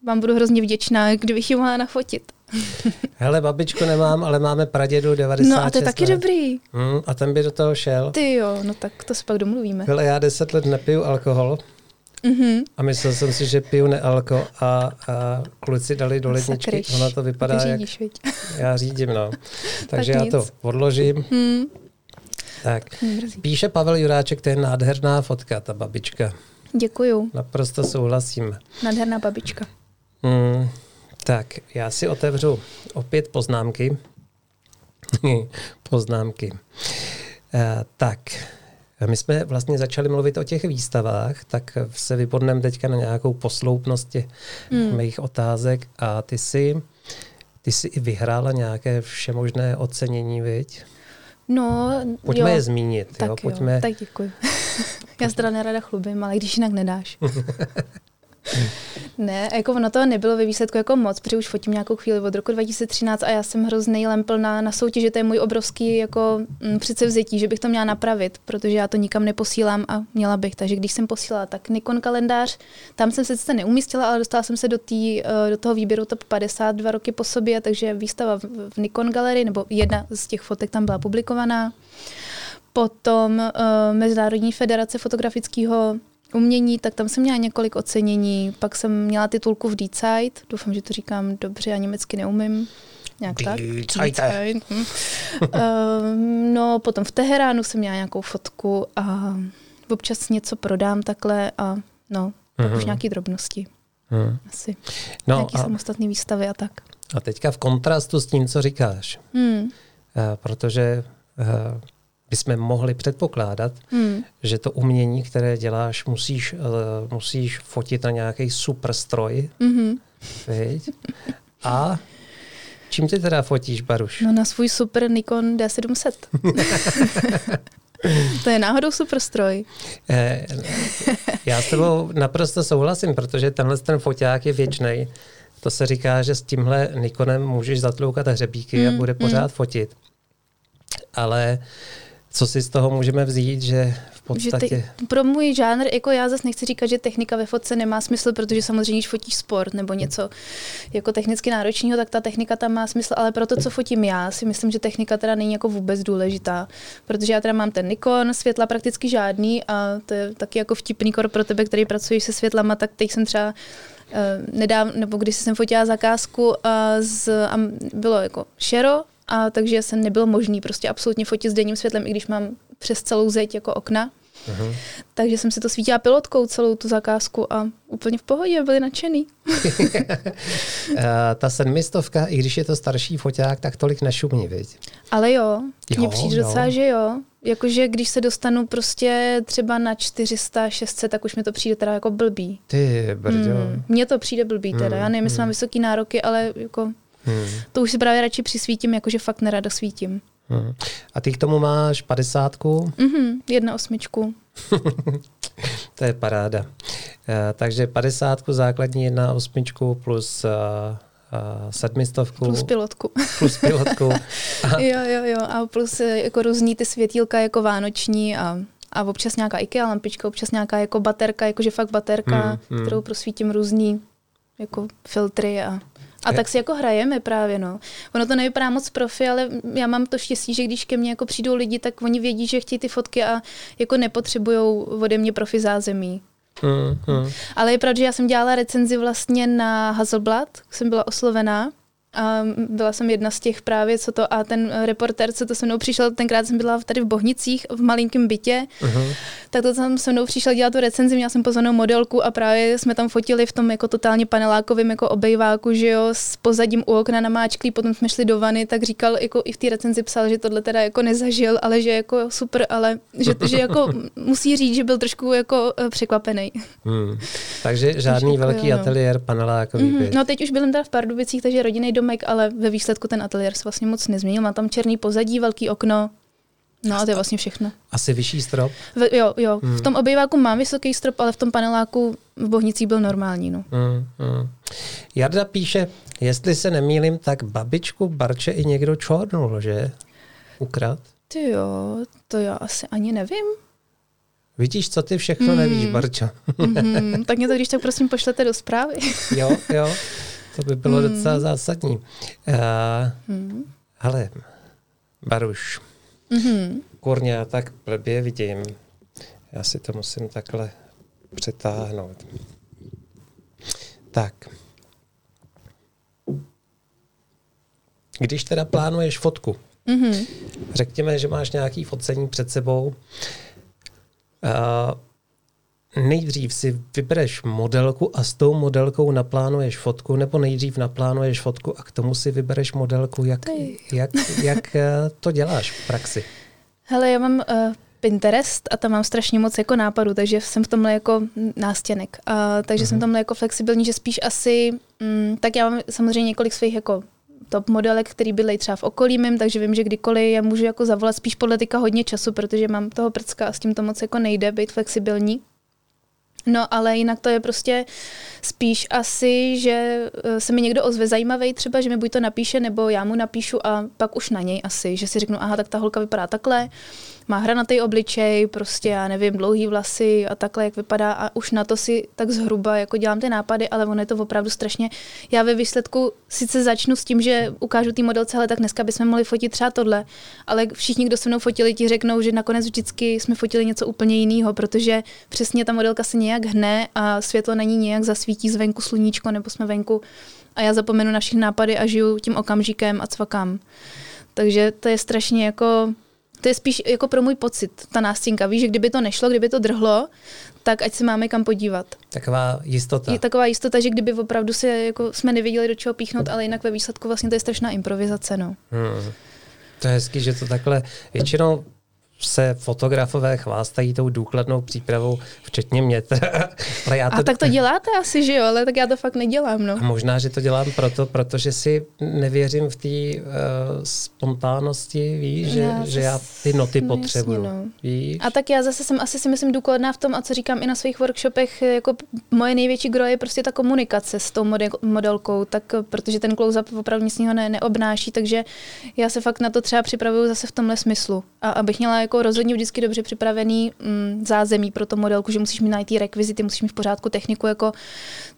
vám budu hrozně vděčná, kdybych ji mohla nafotit. [LAUGHS] Hele, babičku nemám, ale máme pradědu 96 No a to je taky let. dobrý. Hmm, a ten by do toho šel. Ty jo, no tak to se pak domluvíme. Hele, já deset let nepiju alkohol Mhm. a myslel jsem si, že piju nealko a, a kluci dali do ledničky. Sakryš. Ono to vypadá Ty jak... řídíš, viď? [LAUGHS] Já řídím, no. Takže Tak já to nic. odložím. Hmm. Tak. Píše Pavel Juráček, to je nádherná fotka, ta babička. Děkuju. Naprosto souhlasím. Nádherná babička. Mm, tak, já si otevřu opět poznámky. [LAUGHS] poznámky. E, tak, my jsme vlastně začali mluvit o těch výstavách, tak se vypodneme teďka na nějakou posloupnost těch Hmm. mých otázek a ty si, ty si i vyhrála nějaké všemožné ocenění, viď? No, Pojďme jo. je zmínit, tak jo? Pojďme. jo, tak děkuji. [LAUGHS] Já se teda nerada chlubím, ale když jinak nedáš. [LAUGHS] ne, jako ono to nebylo ve výsledku jako moc, protože už fotím nějakou chvíli od roku 2013 a já jsem hrozný lempl na, na soutěži, to je můj obrovský jako mm, předsevzetí, že bych to měla napravit, protože já to nikam neposílám a měla bych. Takže když jsem posílala, tak Nikon kalendář, tam jsem se sice neumístila, ale dostala jsem se do, tý, eh, do toho výběru top 50 dva roky po sobě, takže výstava v, v Nikon galerii, nebo jedna z těch fotek tam byla publikovaná. Potom uh, Mezinárodní federace fotografického umění, tak tam jsem měla několik ocenění. Pak jsem měla titulku v Deezeit, doufám, že to říkám dobře, já německy neumím. Nějak tak. Hm. Ehm, no, potom v Teheránu jsem měla nějakou fotku a občas něco prodám takhle a no, pak už Mhm. nějaký drobnosti. Hmm. Asi. No nějaký a, samostatné výstavy a tak. a teďka v kontrastu s tím, co říkáš, Hmm. eh, protože eh, bychom mohli předpokládat, Hmm. že to umění, které děláš, musíš, eh, musíš fotit na nějaký super stroj, Mhm. viď? A čím ty teda fotíš, Baruš? No na svůj super Nikon D700. [LAUGHS] to je náhodou super stroj. Eh, já s tebou naprosto souhlasím, protože tenhle ten foťák je věčný. To se říká, že s tímhle Nikonem můžeš zatloukat hřebíky a Mm, bude mm. pořád fotit. Ale co si z toho můžeme vzít, že v Že podstatě... ty, pro můj žánr, jako já zase nechci říkat, že technika ve fotce nemá smysl, protože samozřejmě, když fotíš sport nebo něco jako technicky náročného, tak ta technika tam má smysl, ale pro to, co fotím já, si myslím, že technika teda není jako vůbec důležitá, protože já teda mám ten Nikon, světla prakticky žádný a to je taky jako vtipný kor pro tebe, který pracuješ se světlama, tak teď jsem třeba uh, nedáv, nebo když jsem fotila zakázku a, z, a bylo jako šero, a takže se nebylo možný prostě absolutně fotit s denním světlem, i když mám přes celou zeď jako okna. Mhm. Takže jsem si to svítila pilotkou celou tu zakázku a úplně v pohodě, byli nadšený. [LAUGHS] Eh, ta sedmistovka, i když je to starší foťák, tak tolik nešumí, viď? Ale jo, mně přijde jo. docela, že jo. Jakože když se dostanu prostě třeba na 400, 600, tak už mi to přijde teda jako blbý. Ty, brďo. Hmm. Mně to přijde blbý teda. Hmm, Já nevím, jestli hmm. mám vysoký nároky, ale jako Hmm. to už si právě radši přisvítím, jakože fakt nerada svítím. Hmm. A ty k tomu máš padesátku, Mhm, jedna osmičku. [LAUGHS] to je paráda. Eh, takže padesátku základní jedna osmičku plus uh, uh, sedmistovku Plus pilotku. plus pilotku. A, [LAUGHS] jo, jo, jo. A plus jako různý ty světílka jako vánoční a, a občas nějaká IKEA lampička, občas nějaká jako baterka, jakože fakt baterka, Hmm, hmm. kterou prosvítím různý jako filtry a a Je- tak si jako hrajeme právě, no. Ono to nevypadá moc profi, ale já mám to štěstí, že když ke mně jako přijdou lidi, tak oni vědí, že chtějí ty fotky a jako nepotřebují ode mě profi zázemí. hmm, hmm. Ale je pravda, že já jsem dělala recenzi vlastně na Hazelblad, jsem byla oslovená. A byla jsem jedna z těch právě, co to, a ten reportér, co to se mnou přišel, tenkrát jsem byla tady v Bohnicích, v malinkém bytě, Mhm. tak to tam se mnou přišel dělat tu recenzi, měla jsem pozvanou modelku a právě jsme tam fotili v tom jako totálně panelákovém jako obejváku, že jo, s pozadím u okna namáčklý, potom jsme šli do vany, tak říkal, jako i v té recenzi psal, že tohle teda jako nezažil, ale že jako super, ale že, že jako [LAUGHS] musí říct, že byl trošku jako eh, překvapený. Hmm. Takže [LAUGHS] žádný jako velký no. ateliér panelákový Mhm. byt. No teď už bydlím teda v Pardubicích, takže rodinný domek, ale ve výsledku ten ateliér se vlastně moc nezměnil. Má tam černý pozadí, velký okno. No a to je vlastně všechno. Asi vyšší strop. V, jo, jo. Hmm. V tom obejváku mám vysoký strop, ale v tom paneláku v Bohnicích byl normální. No. Hmm, hmm. Jarda píše, jestli se nemýlim, tak babičku Barče i někdo čornul, že? Ukrad. Ty jo, to já asi ani nevím. Vidíš, co ty všechno mm. nevíš, Barčo. mm, [LAUGHS] tak mě to když tak prosím pošlete do zprávy. jo, jo, to by bylo mm. docela zásadní. Uh, mm. Hele, Baruš, mm-hmm. kurně, já tak blbě vidím. Já si to musím takhle přetáhnout. Tak. Když teda plánuješ fotku, mm-hmm. řekněme, že máš nějaký focení před sebou, uh, nejdřív si vybereš modelku a s tou modelkou naplánuješ fotku, nebo nejdřív naplánuješ fotku a k tomu si vybereš modelku. Jak, jak, jak uh, to děláš v praxi? Hele, já mám uh, Pinterest a tam mám strašně moc jako nápadů, takže jsem v tomhle jako nástěnek. Uh, takže uh-huh. jsem mhm. tomhle jako flexibilní, že spíš asi, um, tak já mám samozřejmě několik svých jako top modelek, který bydlejí třeba v okolí mým, takže vím, že kdykoliv je můžu jako zavolat spíš podle tyka hodně času, protože mám toho prcka a s tím to moc jako nejde být flexibilní. No ale jinak to je prostě spíš asi, že eh, se mi někdo ozve zajímavý třeba, že mi buď to napíše, nebo já mu napíšu a pak už na něj asi, že si řeknu, aha, tak ta holka vypadá takhle, má hranatý obličej, prostě já nevím, dlouhý vlasy a takhle, jak vypadá a už na to si tak zhruba jako dělám ty nápady, ale ono je to opravdu strašně. Já ve výsledku sice začnu s tím, že ukážu té modelce, ale tak dneska bychom mohli fotit třeba tohle, ale všichni, kdo se mnou fotili, ti řeknou, že nakonec vždycky jsme fotili něco úplně jiného, protože přesně ta modelka se nějak hne a světlo na ní nějak zasvítí zvenku sluníčko nebo jsme venku a já zapomenu na všechny nápady a žiju tím okamžikem a cvakám. Takže to je strašně jako to je spíš jako pro můj pocit, ta nástěnka. Víš, že kdyby to nešlo, kdyby to drhlo, tak ať se máme kam podívat. Taková jistota. Je taková jistota, že kdyby opravdu se, jako jsme nevěděli, do čeho píchnout, ale jinak ve výsledku vlastně to je strašná improvizace. No. Hmm. To je hezký, že to takhle většinou se fotografové chvástají tou důkladnou přípravou, včetně mě. [LAUGHS] ale já to... A tak to děláte asi, že jo, ale tak já to fakt nedělám. No. A možná, že to dělám proto, protože si nevěřím v té uh, spontánnosti, víš, že, já že já ty noty no, potřebuju. No. Víš? A tak já zase jsem asi si myslím důkladná v tom, a co říkám i na svých workshopech, jako moje největší gro je prostě ta komunikace s tou model, modelkou, tak protože ten close-up opravdu nic ne, neobnáší, takže já se fakt na to třeba připravuju zase v tomhle smyslu. A abych měla jako rozhodně vždycky dobře připravený mm, zázemí pro to modelku, že musíš mít najít rekvizity, musíš mít v pořádku techniku, jako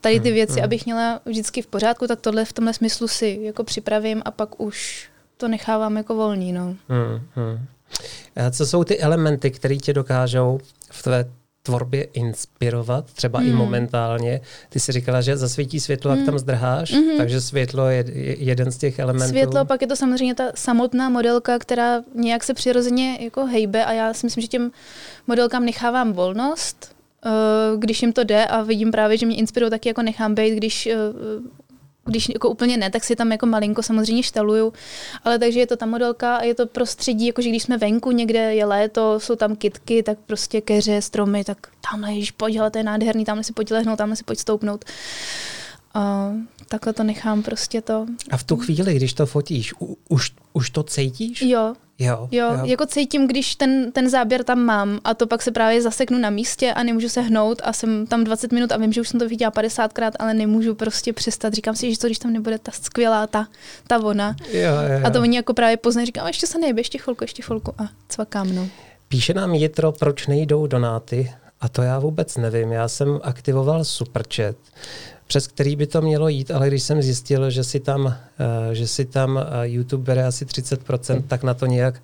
tady ty hmm, věci, hmm. abych měla vždycky v pořádku, tak tohle v tomhle smyslu si jako připravím a pak už to nechávám jako volný. No. Hmm, hmm. A co jsou ty elementy, které tě dokážou v tvé tvorbě inspirovat, třeba hmm. i momentálně. Ty si říkala, že zasvítí světlo, jak hmm. tam zdrháš, hmm. takže světlo je jeden z těch elementů. Světlo, pak je to samozřejmě ta samotná modelka, která nějak se přirozeně jako hejbe a já si myslím, že těm modelkám nechávám volnost, eh, když jim to jde a vidím právě, že mě inspirují, taky jako nechám být, když eh, když jako úplně ne, tak si tam jako malinko samozřejmě štaluju, ale takže je to ta modelka a je to prostředí, jakože když jsme venku někde, je léto, jsou tam kitky, tak prostě keře, stromy, tak tamhle, ježiš, pojď, hele, to je nádherný, tamhle si pojď lehnout, tamhle si pojď stoupnout. A takhle to nechám prostě to. A v tu chvíli, když to fotíš, u, už, už to cítíš? Jo, Jo, jo, jo, jako cítím, když ten, ten záběr tam mám a to pak se právě zaseknu na místě a nemůžu se hnout a jsem tam 20 minut a vím, že už jsem to viděla 50krát, ale nemůžu prostě přestat. Říkám si, že to, když tam nebude ta skvělá, ta, ta vona. Jo, jo. A to oni jako právě poznají, říkám, ještě se nejde, ještě chvilku, ještě chvilku a cvakám, no. Píše nám Jitro, proč nejdou donáty a to já vůbec nevím. Já jsem aktivoval Superchat přes který by to mělo jít, ale když jsem zjistil, že si tam, uh, že si tam uh, YouTube bere asi 30%, tak na to nějak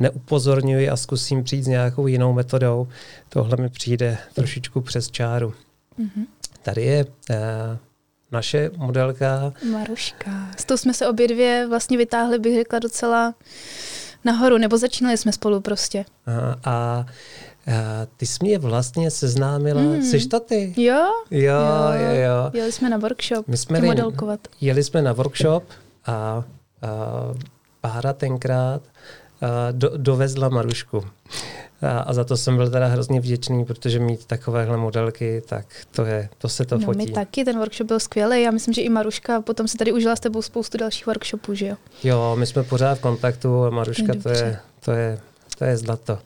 neupozorňuji a zkusím přijít s nějakou jinou metodou. Tohle mi přijde trošičku přes čáru. Mm-hmm. Tady je uh, naše modelka. Maruška. S tou jsme se obě dvě vlastně vytáhli, bych řekla, docela nahoru, nebo začínali jsme spolu prostě. A a ty jsi mě vlastně seznámila, mm. jsi to ty? Jo. Jo, jo, jo. Jeli jsme na workshop, My jsme modelkovat. Jeli jsme na workshop a, a Pára tenkrát a do, dovezla Marušku. A, a za to jsem byl teda hrozně vděčný, protože mít takovéhle modelky, tak to je, to se to no, fotí. My taky, ten workshop byl skvělý. Já myslím, že i Maruška potom se tady užila s tebou spoustu dalších workshopů, že jo? Jo, my jsme pořád v kontaktu a Maruška to je, to je to je zlato.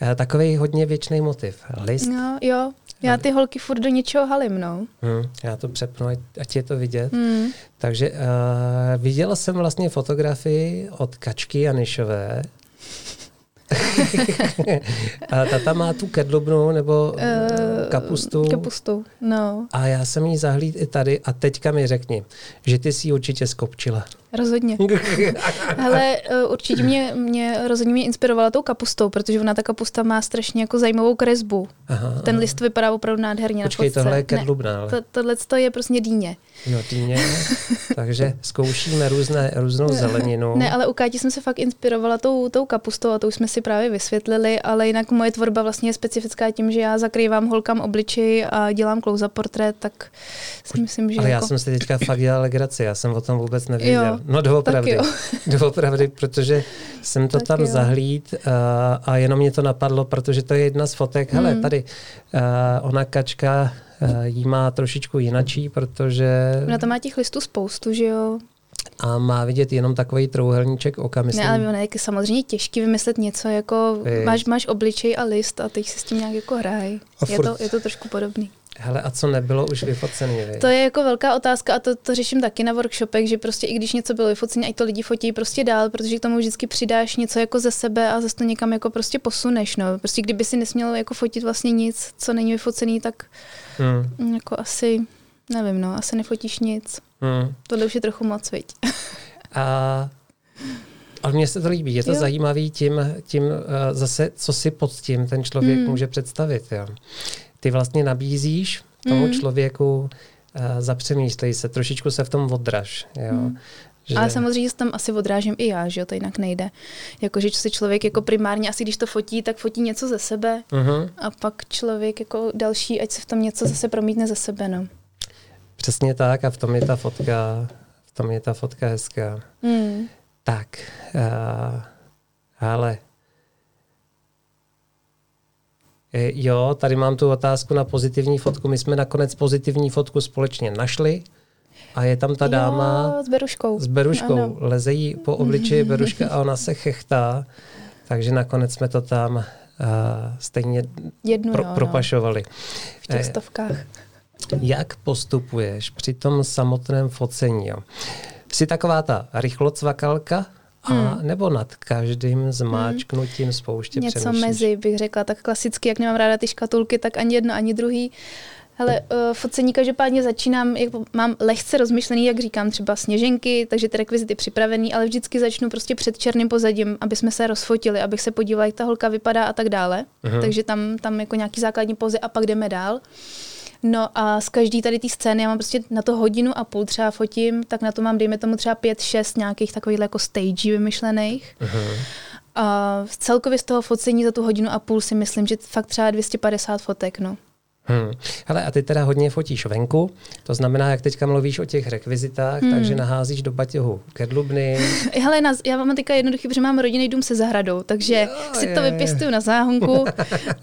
Eh, takový hodně věčný motiv. List. No, jo. Já ty holky furt do něčeho halím, no. Hmm, já to přepnu, ať, ať je to vidět. Hmm. Takže uh, viděla jsem vlastně fotografii od Kačky Janišové. A tata má tu kedlubnu nebo uh, kapustu. Kapustu, no. A já jsem jí zahlíd i tady a teďka mi řekni, že ty si ji určitě skopčila. Rozhodně. [LAUGHS] Ale uh, určitě mě, mě rozhodně mě inspirovala tou kapustou, protože ona ta kapusta má strašně jako zajímavou kresbu. Aha, Ten list vypadá opravdu nádherně Počkej, na tohle je kedlubna. Ne, to, tohle to je prostě dýně. Jo, dýně. [LAUGHS] Takže zkoušíme různé, různou zeleninu. Ne, ale u Káti jsem se fakt inspirovala tou, tou kapustou a to už jsme si právě vysvětlili, ale jinak moje tvorba vlastně je specifická tím, že já zakrývám holkám obličej a dělám close portrét, tak si myslím, že... Ale jako... já jsem si teďka fakt dělal legraci, já jsem o tom vůbec nevěděl. Jo, no doopravdy, [LAUGHS] doopravdy, protože jsem to tak tam jo. zahlíd uh, a jenom mě to napadlo, protože to je jedna z fotek. Hmm. Hele, tady uh, ona kačka jí má trošičku jinačí, protože... Ona tam má těch listů spoustu, že jo? a má vidět jenom takový trouhelníček oka. Myslím. Ne, ale ono je samozřejmě těžký vymyslet něco jako, máš, máš obličej a list a teď se s tím nějak jako hraj. Je to, je to trošku podobný. Hele, a co nebylo už vyfocený? Vy? To je jako velká otázka a to, to řeším taky na workshopech, že prostě i když něco bylo vyfocené, ať to lidi fotí prostě dál, protože k tomu vždycky přidáš něco jako ze sebe a zase to někam jako prostě posuneš. No. Prostě kdyby si nesměl jako fotit vlastně nic, co není vyfocený, tak hmm. jako asi, nevím, no, asi nefotíš nic. Hmm. Tohle už je trochu moc, viď. a ale mně se to líbí, je to jo. zajímavý tím, tím uh, zase, co si pod tím ten člověk hmm. může představit. Jo ty vlastně nabízíš tomu mm. člověku, uh, zapřemýšlej se, trošičku se v tom odraž. Jo? Mm. Že... Ale samozřejmě se tam asi odrážím i já, že jo, to jinak nejde. Jakože se člověk jako primárně, asi když to fotí, tak fotí něco ze sebe uh-huh. a pak člověk jako další, ať se v tom něco zase promítne ze sebe, no. Přesně tak a v tom je ta fotka, v tom je ta fotka hezká. Mm. Tak, uh, ale E, jo, tady mám tu otázku na pozitivní fotku. My jsme nakonec pozitivní fotku společně našli a je tam ta dáma jo, s Beruškou. S Beruškou. Ano. Leze jí po obličeji Beruška a ona se chechtá. Takže nakonec jsme to tam uh, stejně Jednu, pro, jo, no. propašovali. V těch e, stovkách. Jak postupuješ při tom samotném focení? Jo? Jsi taková ta rychlocvakalka, a hmm. nebo nad každým zmáčknutím hmm. spouště Něco přemýšlíš? mezi, bych řekla, tak klasicky, jak nemám ráda ty škatulky, tak ani jedno, ani druhý. Hele, uh, focení každopádně začínám, jak mám lehce rozmyšlený, jak říkám, třeba sněženky, takže ty rekvizity připravený, ale vždycky začnu prostě před černým pozadím, aby jsme se rozfotili, abych se podívala, jak ta holka vypadá a tak dále. Uh-huh. Takže tam, tam jako nějaký základní pozy a pak jdeme dál. No a z každý tady té scény, já mám prostě na to hodinu a půl třeba fotím, tak na to mám, dejme tomu třeba pět, šest nějakých takových jako stage vymyšlených. Uh-huh. A celkově z toho focení za tu hodinu a půl si myslím, že fakt třeba 250 fotek, no. Hmm. Hele, a ty teda hodně fotíš venku, to znamená, jak teďka mluvíš o těch rekvizitách, hmm. takže naházíš do batěhu kedlubny. [LAUGHS] Hele, na, já mám teďka jednoduchý, protože mám rodinný dům se zahradou, takže jo, si je. to vypěstuju na záhonku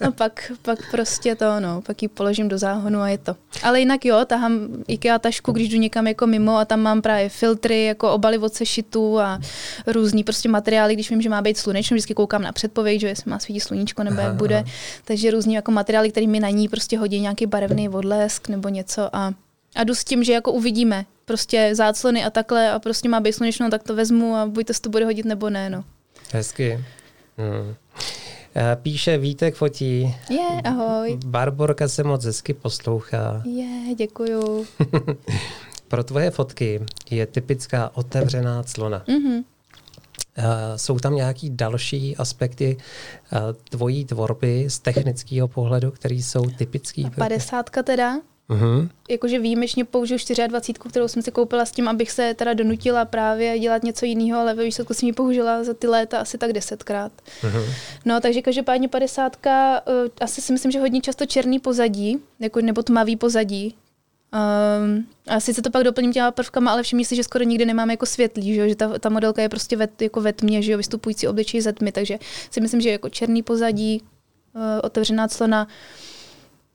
a [LAUGHS] pak, pak prostě to, no, pak ji položím do záhonu a je to. Ale jinak jo, tahám IKEA tašku, když jdu někam jako mimo a tam mám právě filtry, jako obaly od sešitů a různý prostě materiály, když vím, že má být slunečno, vždycky koukám na předpověď, že jestli má svítit sluníčko nebo jak bude, takže různý jako materiály, které mi na ní prostě hodí hodí nějaký barevný odlesk nebo něco a, a jdu s tím, že jako uvidíme prostě záclony a takhle a prostě má být slunečno, tak to vezmu a buď to se to bude hodit nebo ne, no. Hezky. Hmm. Píše Vítek fotí. Je, yeah, ahoj. Barborka se moc hezky poslouchá. Je, yeah, děkuju. [LAUGHS] Pro tvoje fotky je typická otevřená clona. Mm-hmm. Eh, jsou tam nějaký další aspekty eh, tvojí tvorby z technického pohledu, které jsou typický? Padesátka teda. Uh-huh. Jakože výjimečně použiju 24, kterou jsem si koupila s tím, abych se teda donutila právě dělat něco jiného, ale ve výsledku jsem ji použila za ty léta asi tak desetkrát. Uh-huh. No, takže každopádně 50. Uh, eh, asi si myslím, že hodně často černý pozadí, jako, nebo tmavý pozadí, Um, a sice to pak doplním těma prvkama, ale všimni si, že skoro nikdy nemáme jako světlý, že, že ta, ta modelka je prostě ve, jako ve tmě, že jo, vystupující obličej ze tmy, takže si myslím, že jako černý pozadí, uh, otevřená clona,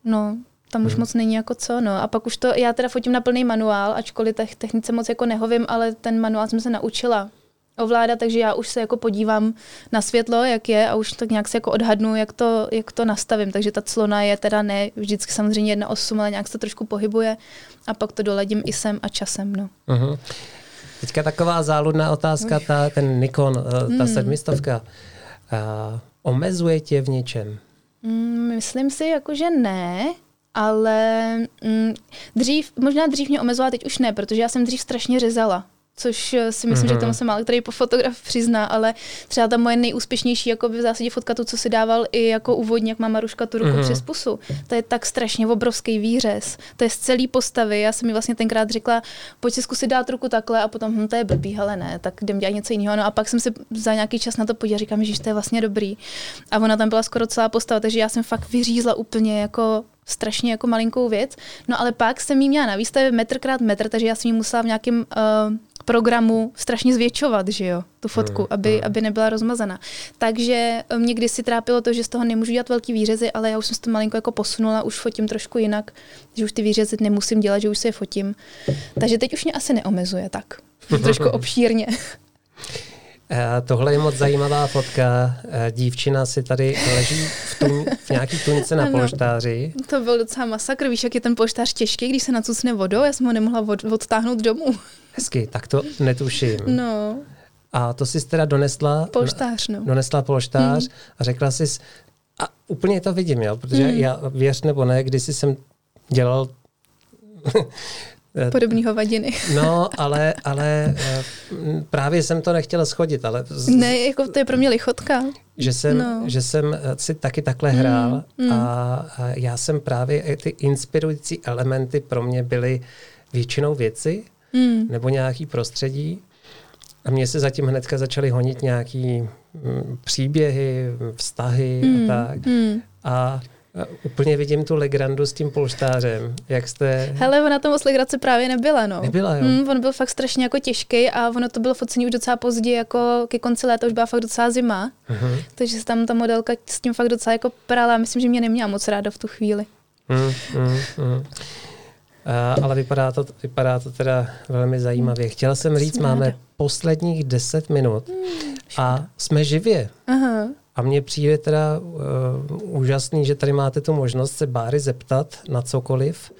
no, tam už hmm. moc není jako co, no. A pak už to, já teda fotím na plný manuál, ačkoliv technice moc jako nehovím, ale ten manuál jsem se naučila ovládat, takže já už se jako podívám na světlo, jak je a už tak nějak se jako odhadnu, jak to, jak to nastavím. Takže ta clona je teda ne vždycky samozřejmě jedna osm, ale nějak se to trošku pohybuje a pak to doladím i sem a časem. No. Uh-huh. Teďka taková záludná otázka, ta, ten Nikon, eh, ta hmm. sedmistovka. Uh, Omezuje tě v něčem? Mm, myslím si, jako, že ne, ale mm, dřív, možná dřív mě omezovala, teď už ne, protože já jsem dřív strašně řezala což eh, si myslím, mm-hmm. že tomu mhm. se málo který fotograf přizná, ale třeba ta moje nejúspěšnější jako v zásadě fotka, tu, co si dával i jako úvodní, jak má Maruška tu ruku mm-hmm. přes pusu. To je tak strašně obrovský výřez. To je z celý postavy. Já jsem mi vlastně tenkrát řekla, pojď si zkusit dát ruku takhle a potom, hm, to je blbý, ale ne, tak jdem dělat něco jiného. No a pak jsem si za nějaký čas na to podívala, říkám, že to je vlastně dobrý. A ona tam byla skoro celá postava, takže já jsem fakt vyřízla úplně jako strašně jako malinkou věc. No ale pak jsem jí měla na výstavě metr krát metr, takže já jsem jí musela v nějakém uh, programu strašně zvětšovat, že jo, tu fotku, hmm, aby, hmm. aby nebyla rozmazaná. Takže eh, mě kdysi trápilo to, že z toho nemůžu dělat velký výřezy, ale já už jsem to malinko jako posunula, už fotím trošku jinak, že už ty výřezy nemusím dělat, že už se je fotím. Takže teď už mě asi neomezuje tak, [LAUGHS] trošku obšírně. Eh, tohle je moc zajímavá fotka. Eh, dívčina si tady leží v, tuň, v nějaký tunice na polštáři. To byl docela masakr. Víš, jak je ten polštář těžký, když se nacucne vodou? Já jsem ho nemohla od, odtáhnout domů. Hezky, tak to netuším. No. A to jsi teda donesla... Polštář, no. Donesla polštář mm. a řekla jsi, a úplně to vidím, jo, protože mm. já, věř nebo ne, když jsem dělal Podobný hovadiny. [LAUGHS] No, ale, ale eh, právě jsem to nechtěla schodit. Ale z, ne, jako to je pro mě lichotka. Že jsem, no. že jsem eh, si taky takhle mm, hrál mm. A, a já jsem právě, ty inspirující elementy pro mě byly většinou věci mm. nebo nějaký prostředí. A mně se zatím hnedka začaly honit nějaký mm, příběhy, vztahy mm. a tak. Mm. A Úplně vidím tu legrandu s tím polštářem. Jak jste... Hele, ona tam moc legrace právě nebyla, no. Nebyla, jo. Mm, on byl fakt strašně jako těžký a ono to bylo focení už docela pozdě, jako ke konci léta už byla fakt docela zima. Uh-huh. Takže se tam ta modelka s tím fakt docela jako prala. Myslím, že mě neměla moc ráda v tu chvíli. Mm, mm, mm. Uh, ale vypadá to, vypadá to teda velmi zajímavě. Chtěla jsem říct, jsme máme ráda. posledních deset minut mm, a jsme živě. Aha. A mně přijde teda uh, úžasný, že tady máte tu možnost se Báry zeptat na cokoliv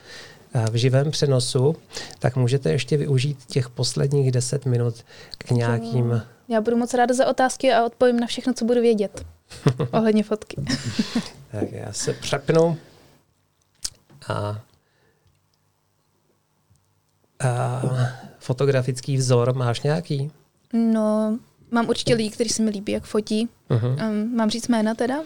uh, v živém přenosu, tak můžete ještě využít těch posledních deset minut k nějakým... Já budu moc ráda za otázky a odpovím na všechno, co budu vědět [LAUGHS] ohledně fotky. [LAUGHS] tak já se přepnu a, a fotografický vzor máš nějaký? No, Mám určitě lidi, kteří se mi líbí, jak fotí. Uh-huh. Um, mám říct jména teda?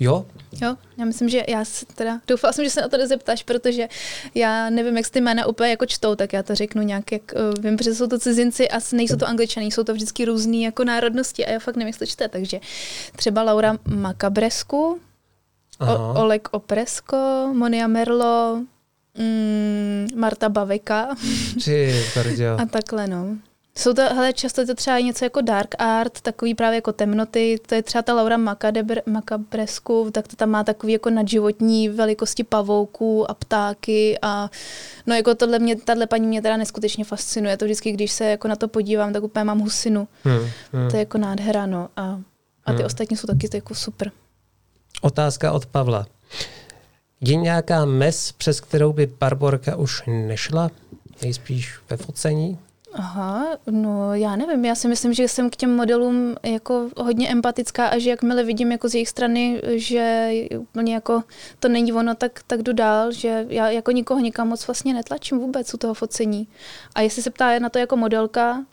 Jo. Jo, já myslím, že já teda, doufala jsem, že se na to nezeptáš, protože já nevím, jak ty jména úplně jako čtou, tak já to řeknu nějak, jak uh, vím, protože jsou to cizinci a nejsou to angličané, jsou to vždycky různé jako národnosti a já fakt nevím, jak to čte, takže třeba Laura Makabresku, o, Oleg Opresko, Monia Merlo, mm, Marta Baveka. a takhle, no. Jsou to, hele, často je to třeba něco jako dark art, takový právě jako temnoty, to je třeba ta Laura Macadebr, Macabresku, tak to tam má takový jako nadživotní velikosti pavouků a ptáky a no jako tohle mě, tahle paní mě teda neskutečně fascinuje, to vždycky, když se jako na to podívám, tak úplně mám husinu. Hmm, hmm. To je jako nádhera, no a, a ty hmm. ostatní jsou taky jako super. Otázka od Pavla. Je nějaká mes, přes kterou by Barborka už nešla? Nejspíš ve focení? Aha, no já nevím, já si myslím, že jsem k těm modelům jako hodně empatická a že jakmile vidím jako z jejich strany, že úplně jako to není ono, tak, tak jdu dál, že já jako nikoho nikam moc vlastně netlačím vůbec u toho focení. A jestli se ptá na to jako modelka,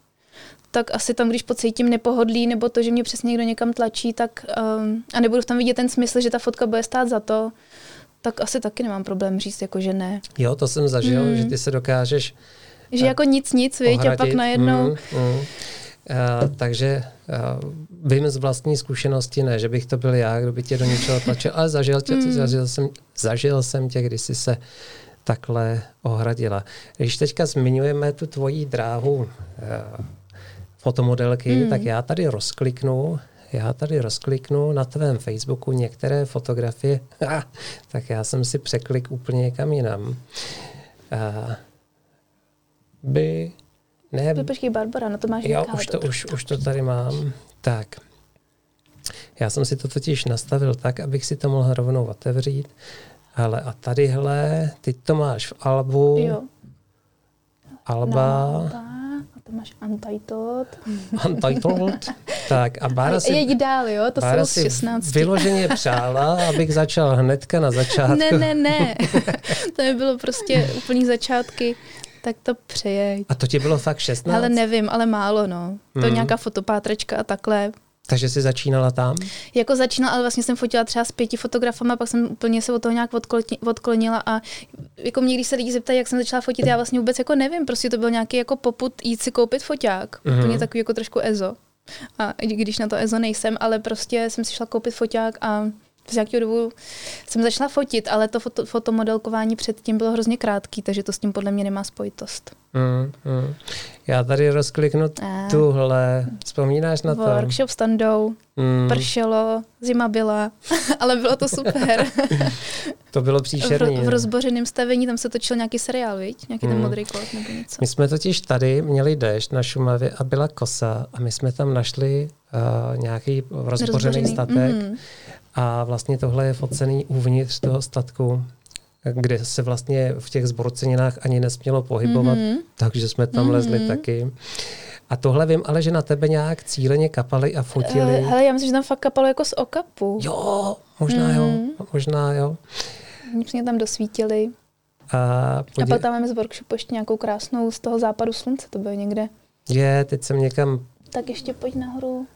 tak asi tam, když pocítím nepohodlí nebo to, že mě přesně někdo někam tlačí, tak um, a nebudu tam vidět ten smysl, že ta fotka bude stát za to, tak asi taky nemám problém říct, jako že ne. Jo, to jsem zažil, mm. že ty se dokážeš že jako nic, nic, víš, a pak najednou... Mm, mm. Uh, takže uh, vím z vlastní zkušenosti, ne, že bych to byl já, kdo by tě do něčeho tlačil, ale zažil, tě, mm. zažil, jsem, zažil jsem tě, když jsi se takhle ohradila. Když teďka zmiňujeme tu tvoji dráhu uh, fotomodelky, mm. tak já tady rozkliknu já tady rozkliknu na tvém Facebooku některé fotografie, [LAUGHS] tak já jsem si překlik úplně někam jinam. Uh, by... Ne, to počkej, Barbara, na to máš Jo, už to, už, už to tady mám. Tak. Já jsem si to totiž nastavil tak, abych si to mohl rovnou otevřít. Ale a tadyhle, ty to máš v albu. Jo. Alba. No. A to máš Untitled. [LAUGHS] Untitled. tak a Bára si, Jeď dál, jo, to Bára jsou z si 16. vyloženě přála, abych začal hnedka na začátku. Ne, ne, ne. [LAUGHS] to by bylo prostě úplný začátky. Tak to přejej. A to ti bylo fakt 16? Ale nevím, ale málo, no. To Hmm. nějaká fotopátračka a takhle. Takže jsi začínala tam? Jako začínala, ale vlastně jsem fotila třeba s pěti fotografama, pak jsem úplně se od toho nějak odkloni- odklonila a jako mě, když se lidi zeptají, jak jsem začala fotit, já vlastně vůbec jako nevím, prostě to byl nějaký jako poput jít si koupit foťák, Mhm. úplně takový jako trošku EZO. A i když na to EZO nejsem, ale prostě jsem si šla koupit foťák a z nějakého důvodu jsem začala fotit, ale to foto, fotomodelkování předtím bylo hrozně krátký, takže to s tím podle mě nemá spojitost. Mm, mm. Já tady rozkliknu A tuhle. Vzpomínáš na to? workshop s Tandou, Mm, pršelo, zima byla, [LAUGHS] ale bylo to super. [LAUGHS] to bylo v, příšerný. v no. rozbořeném stavení tam se točil nějaký seriál, viď? Nějaký ten Hmm. modrý kód nebo něco. My jsme totiž tady měli déšť na Šumavě a byla kosa a my jsme tam našli uh, nějaký rozbořený statek Mhm. A vlastně tohle je focený uvnitř toho statku, kde se vlastně v těch zborceninách ani nesmělo pohybovat, Mhm. takže jsme tam lezli Mhm. taky. A tohle vím, ale že na tebe nějak cíleně kapali a fotili. Eh, Hele, já myslím, že tam fakt kapalo jako z okapu. Jo, možná jo, Mhm. možná jo. Mě tam dosvítili. A, A podě- pak tam máme z workshopu ještě nějakou krásnou z toho západu slunce, to bylo někde. je, teď jsem někam Tak ještě pojď nahoru.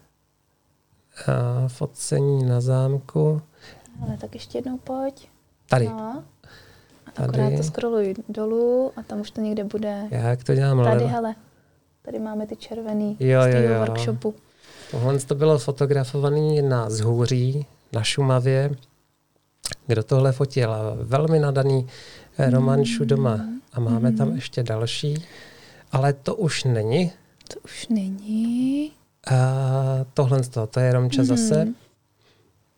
A, focení na zámku. Ale tak ještě jednou pojď. Tady. No. A Tady. akorát to scrolluj dolů a tam už to někde bude. Jak to dělám? Tady, leva? hele. Tady máme ty červený Jo, z jo, toho jo. workshopu. Tohle to bylo fotografované na Zhůří, na Šumavě. Kdo tohle fotil? Velmi nadaný eh, Roman Šudoma. A máme tam ještě další. Ale to už není. To už není. A tohle to, to je Romča zase. Mhm.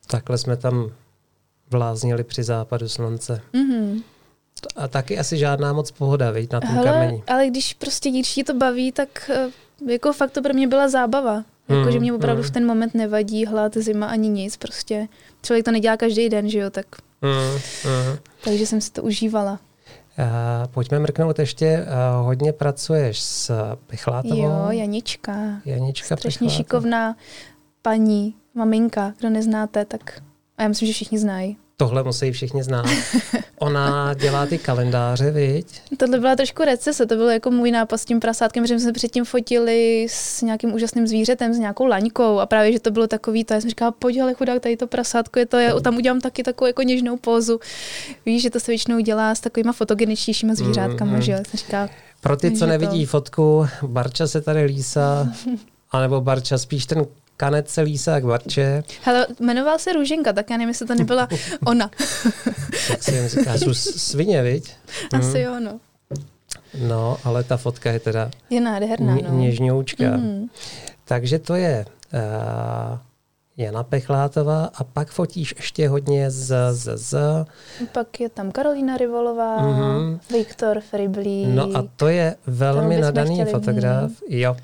Takhle jsme tam vláznili při západu slunce. Mhm. A taky asi žádná moc pohoda, viď, na tom Hele, kameni. ale když prostě dítě to baví, tak eh, jako fakt to pro mě byla zábava. Jako, Mm, že mě opravdu mm. v ten moment nevadí hlad, zima ani nic. Prostě člověk to nedělá každý den, že jo, tak Mm, mm. takže jsem si to užívala. A pojďme mrknout ještě. A hodně pracuješ s Pichlátovou. Jo, Janička. Janička Strašně Pichlátová. šikovná paní, maminka, kdo neznáte, tak a já myslím, že všichni znají. Tohle musí všichni znát. [LAUGHS] Ona dělá ty kalendáře, viď? Tohle byla trošku recese, to byl jako můj nápad s tím prasátkem, že jsme se předtím fotili s nějakým úžasným zvířetem, s nějakou laňkou a právě, že to bylo takový, to já jsem říkala, pojď ale chudák, tady to prasátko je to, já tam udělám taky takovou jako něžnou pózu. Víš, že to se většinou dělá s takovýma fotogeničtějšíma zvířátkama, Mhm. že já jsem říkala, Pro ty, co Takže to- nevidí fotku, Barča se tady lísá, [LAUGHS] anebo Barča spíš ten kanec se lísá jak Barče. hele, jmenoval se Růženka, tak já nevím, jestli to nebyla [LAUGHS] ona. Tak si říká, jsou svině, viď? [LAUGHS] Asi jo, no. No, ale ta fotka je teda Je nádherná, ně- no. něžňoučka. Mhm. Takže to je uh, Jana Pechlátová a pak fotíš ještě hodně z, z, z. Pak je tam Karolína Rivolová, Mhm. Viktor Friblí. No a to je velmi nadaný chtěli, fotograf. Jo.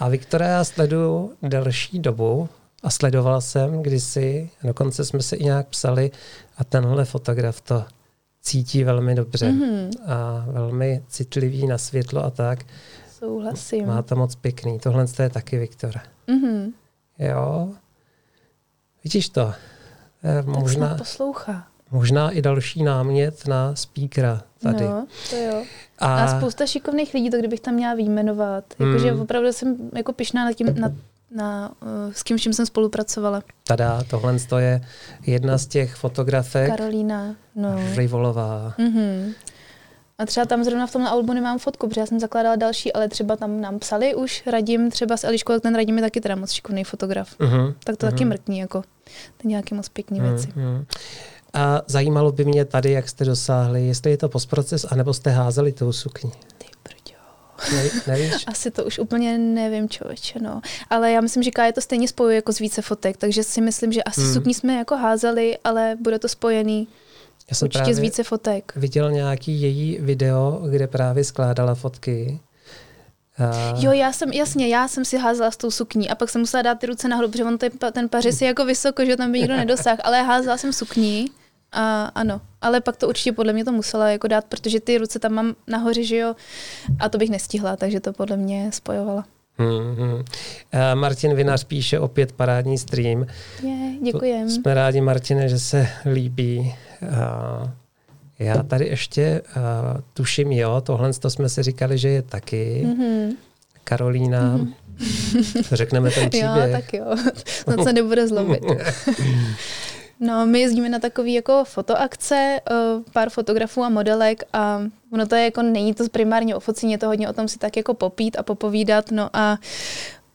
A Viktora já sleduju delší dobu a sledoval jsem kdysi, dokonce jsme se i nějak psali a tenhle fotograf to cítí velmi dobře Mhm, a velmi citlivý na světlo a tak. souhlasím. Má to moc pěkný. Tohle to je taky Viktor. Mhm, Jo. Vidíš to? Eh, tak Možná, poslouchá. možná i další námět na speakera tady. No, to jo. A, A spousta šikovných lidí, to kdybych tam měla vyjmenovat. Jakože Mm. opravdu jsem jako pišná na tím, na, na, uh, s kým, s čím jsem spolupracovala. tada, tohle to je jedna z těch fotografek. Karolína, no. Rivolová. Mhm. A třeba tam zrovna v tomhle albu nemám fotku, protože já jsem zakládala další, ale třeba tam nám psali už Radim, třeba s Eliškou, tak ten Radim je taky teda moc šikovný fotograf. Uh-huh. Tak to taky mrkní, jako ten nějaký moc pěkný věci. Uh-huh. A zajímalo by mě tady, jak jste dosáhli, jestli je to postproces, anebo jste házeli tou sukni. Ty brďo. Ne, nevíš? [LAUGHS] Asi to už úplně nevím, člověče, no. Ale já myslím, že Kája to stejně spojuje jako z více fotek, takže si myslím, že asi Hmm. sukni jsme jako házeli, ale bude to spojený Já jsem určitě z více fotek. viděl nějaký její video, kde právě skládala fotky. A... Jo, já jsem, jasně, já jsem si házela s tou sukní a pak jsem musela dát ty ruce nahoru, protože on ten, ten pařez je jako vysoko, že tam by nikdo nedosáhl, ale házela jsem sukní A ano, ale pak to určitě podle mě to musela jako dát, protože ty ruce tam mám nahoře, že jo, a to bych nestihla, takže to podle mě spojovala. Mm-hmm. Uh, Martin Vinař píše opět parádní stream. Je, děkujem. To jsme rádi, Martine, že se líbí. Uh, já tady ještě uh, tuším, jo, tohle to jsme si říkali, že je taky. Mm-hmm. Karolína. Mm-hmm. Řekneme ten příběh. Jo, tak jo. [LAUGHS] No se nebude zlobit. [LAUGHS] No, my jezdíme na takové jako fotoakce, uh, pár fotografů a modelek a ono to je jako, není to primárně o focení, je to hodně o tom si tak jako popít a popovídat, no a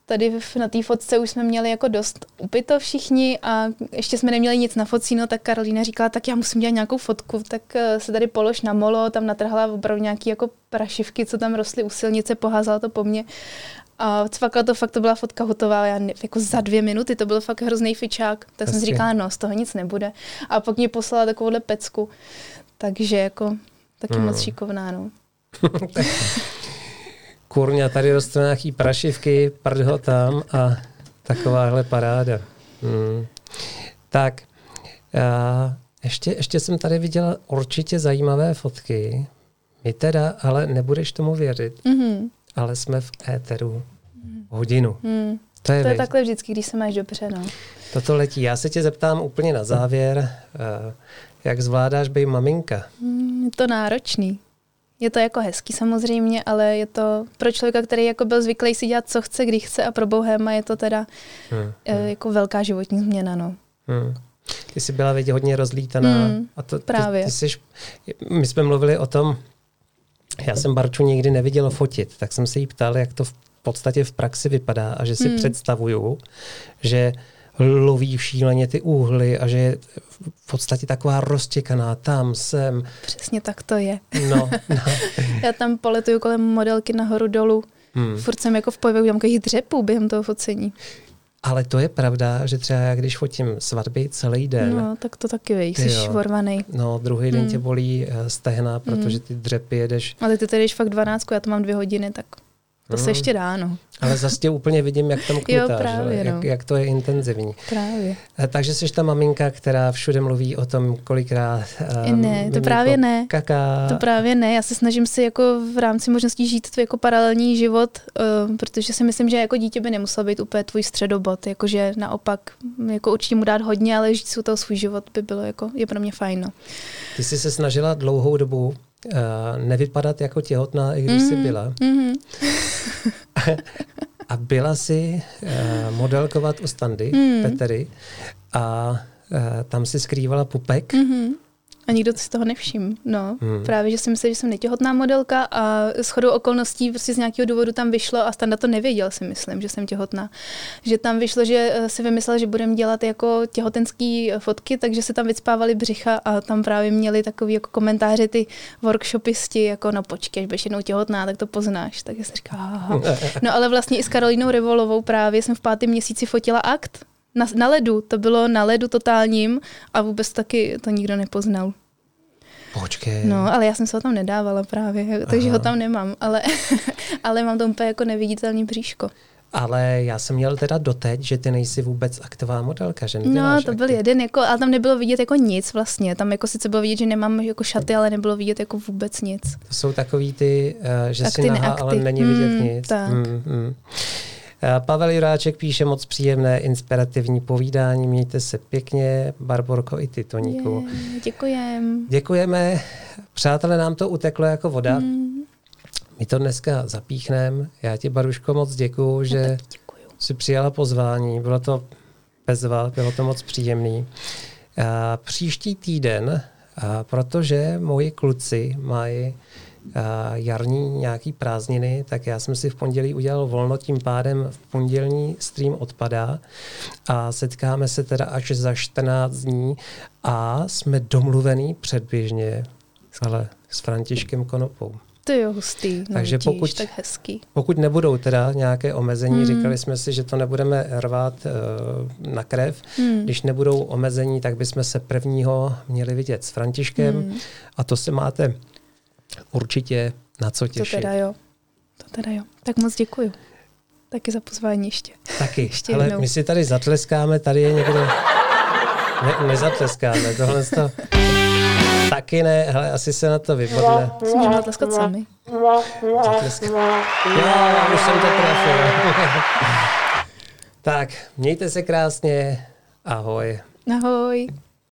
tady na té fotce už jsme měli jako dost upito všichni a ještě jsme neměli nic na focí, no tak Karolína říkala, tak já musím dělat nějakou fotku, tak uh, se tady polož na molo, tam natrhla opravdu nějaký jako prašivky, co tam rostly u silnice, poházala to po mně a cvakla to fakt, to byla fotka hotová, já ne, jako za dvě minuty, to byl fakt hrozný fičák. Tak jsem si říkala, no, z toho nic nebude. A pak mě poslala takovouhle pecku. Takže jako taky hmm. moc šikovná, no. [LAUGHS] Kurňa, tady rostou nějaký prašivky, prdho tam a takováhle paráda. Hmm. Tak, já ještě, ještě jsem tady viděla určitě zajímavé fotky. My teda, ale nebudeš tomu věřit. Mm-hmm ale jsme v éteru hodinu. Hmm. To je, to je takhle vždycky, když se máš dobře. No. Toto letí. Já se tě zeptám úplně na závěr, uh, jak zvládáš být maminka? Hmm, je to náročný. Je to jako hezký samozřejmě, ale je to pro člověka, který jako byl zvyklý si dělat, co chce, kdy chce a pro bohéma je to teda hmm, hmm. jako velká životní změna. No. Hmm. Ty jsi byla vědě hodně rozlítaná. Hmm, a to, právě. Ty, ty jsi, my jsme mluvili o tom, já jsem Barču nikdy neviděl fotit, tak jsem se jí ptal, jak to v podstatě v praxi vypadá a že si hmm. představuju, že loví šíleně ty úhly a že je v podstatě taková roztěkaná tam, sem. Přesně tak to je. No, [LAUGHS] no. Já tam poletuju kolem modelky nahoru dolů. Hmm. Furt jsem jako v pohybu, udělám dřepů během toho focení. Ale to je pravda, že třeba já, když fotím svatby celý den. No, tak to taky víš, jsi švorvaný. No, druhý den hmm. tě bolí eh, stehna, protože hmm. ty dřepy jedeš. Ale ty tady jdeš fakt 12, já to mám dvě hodiny, tak to hmm. se ještě dá, no. Ale zase tě úplně vidím, jak tam kmitáš, jo, právě, no. jak, jak to je intenzivní. Právě. Eh, takže jsi ta maminka, která všude mluví o tom, kolikrát um, Ne, to právě ne. Kaká. To právě ne. Já se snažím si jako v rámci možností žít tvůj jako paralelní život, uh, protože si myslím, že jako dítě by nemusel být úplně tvůj středobod, jakože naopak jako určitě mu dát hodně, ale žít si u toho svůj život by bylo jako, je pro mě fajn. No. Ty jsi se snažila dlouhou dobu nevypadat jako těhotná, i když mm-hmm. jsi byla. Mm-hmm. [LAUGHS] a byla si uh, modelkovat u standy, mm. Petery, a uh, tam si skrývala pupek. Mm-hmm. A nikdo si toho nevšim. No, hmm. právě, že si myslel, že jsem netěhotná modelka a s chodou okolností prostě z nějakého důvodu tam vyšlo a Standa to nevěděl, si myslím, že jsem těhotná. Že tam vyšlo, že eh, si vymyslel, že budeme dělat jako těhotenský fotky, takže se tam vycpávali břicha a tam právě měli takový jako komentáře ty workshopisti, jako no počkej, až budeš jednou těhotná, tak to poznáš. Tak jsem říkala, aha. [LAUGHS] No ale vlastně i s Karolínou Revolovou právě jsem v pátém měsíci fotila akt na, na ledu, to bylo na ledu totálním a vůbec taky to nikdo nepoznal. Počkej. No, ale já jsem se ho tam nedávala právě, takže Aha. ho tam nemám, ale, [LAUGHS] ale mám tam úplně jako neviditelný bříško. Ale já jsem měl teda doteď, že ty nejsi vůbec aktová modelka, že No, to byl jeden, jako, ale tam nebylo vidět jako nic vlastně. Tam jako sice bylo vidět, že nemám jako šaty, ale nebylo vidět jako vůbec nic. To jsou takový ty, uh, že akty, si nahá, ale není vidět mm, nic. Tak. Mm, mm. Eh, Pavel Juráček píše moc příjemné, inspirativní povídání. Mějte se pěkně, Barborko i ty, Toníku. Je, děkujem. Děkujeme. Přátelé, nám to uteklo jako voda. Mm. My to dneska zapíchneme. Já ti, Baruško, moc děkuju, že jsi přijala pozvání. Bylo to bezva, bylo to moc příjemný. A příští týden, a protože moji kluci mají jarní nějaký prázdniny, tak já jsem si v pondělí udělal volno, tím pádem v pondělní stream odpadá a setkáme se teda až za 14 dní a jsme domluvený předběžně ale s Františkem Konopou. To je hustý, no Takže vidíš, pokud, tak hezký. pokud nebudou teda nějaké omezení, mm. říkali jsme si, že to nebudeme rvát uh, na krev, mm. když nebudou omezení, tak bychom se prvního měli vidět s Františkem mm. a to se máte určitě na co těšit. To teda jo. To teda jo. Tak moc děkuju. Taky za pozvání ještě. Taky. [LAUGHS] ještě Ale jednou. my si tady zatleskáme, tady je někdo... Ne, nezatleskáme, tohle to... Taky ne, hele, asi se na to vypadne. Si můžeme tleskat sami. Já už jsem to trefil. [LAUGHS] tak, mějte se krásně. Ahoj. Ahoj.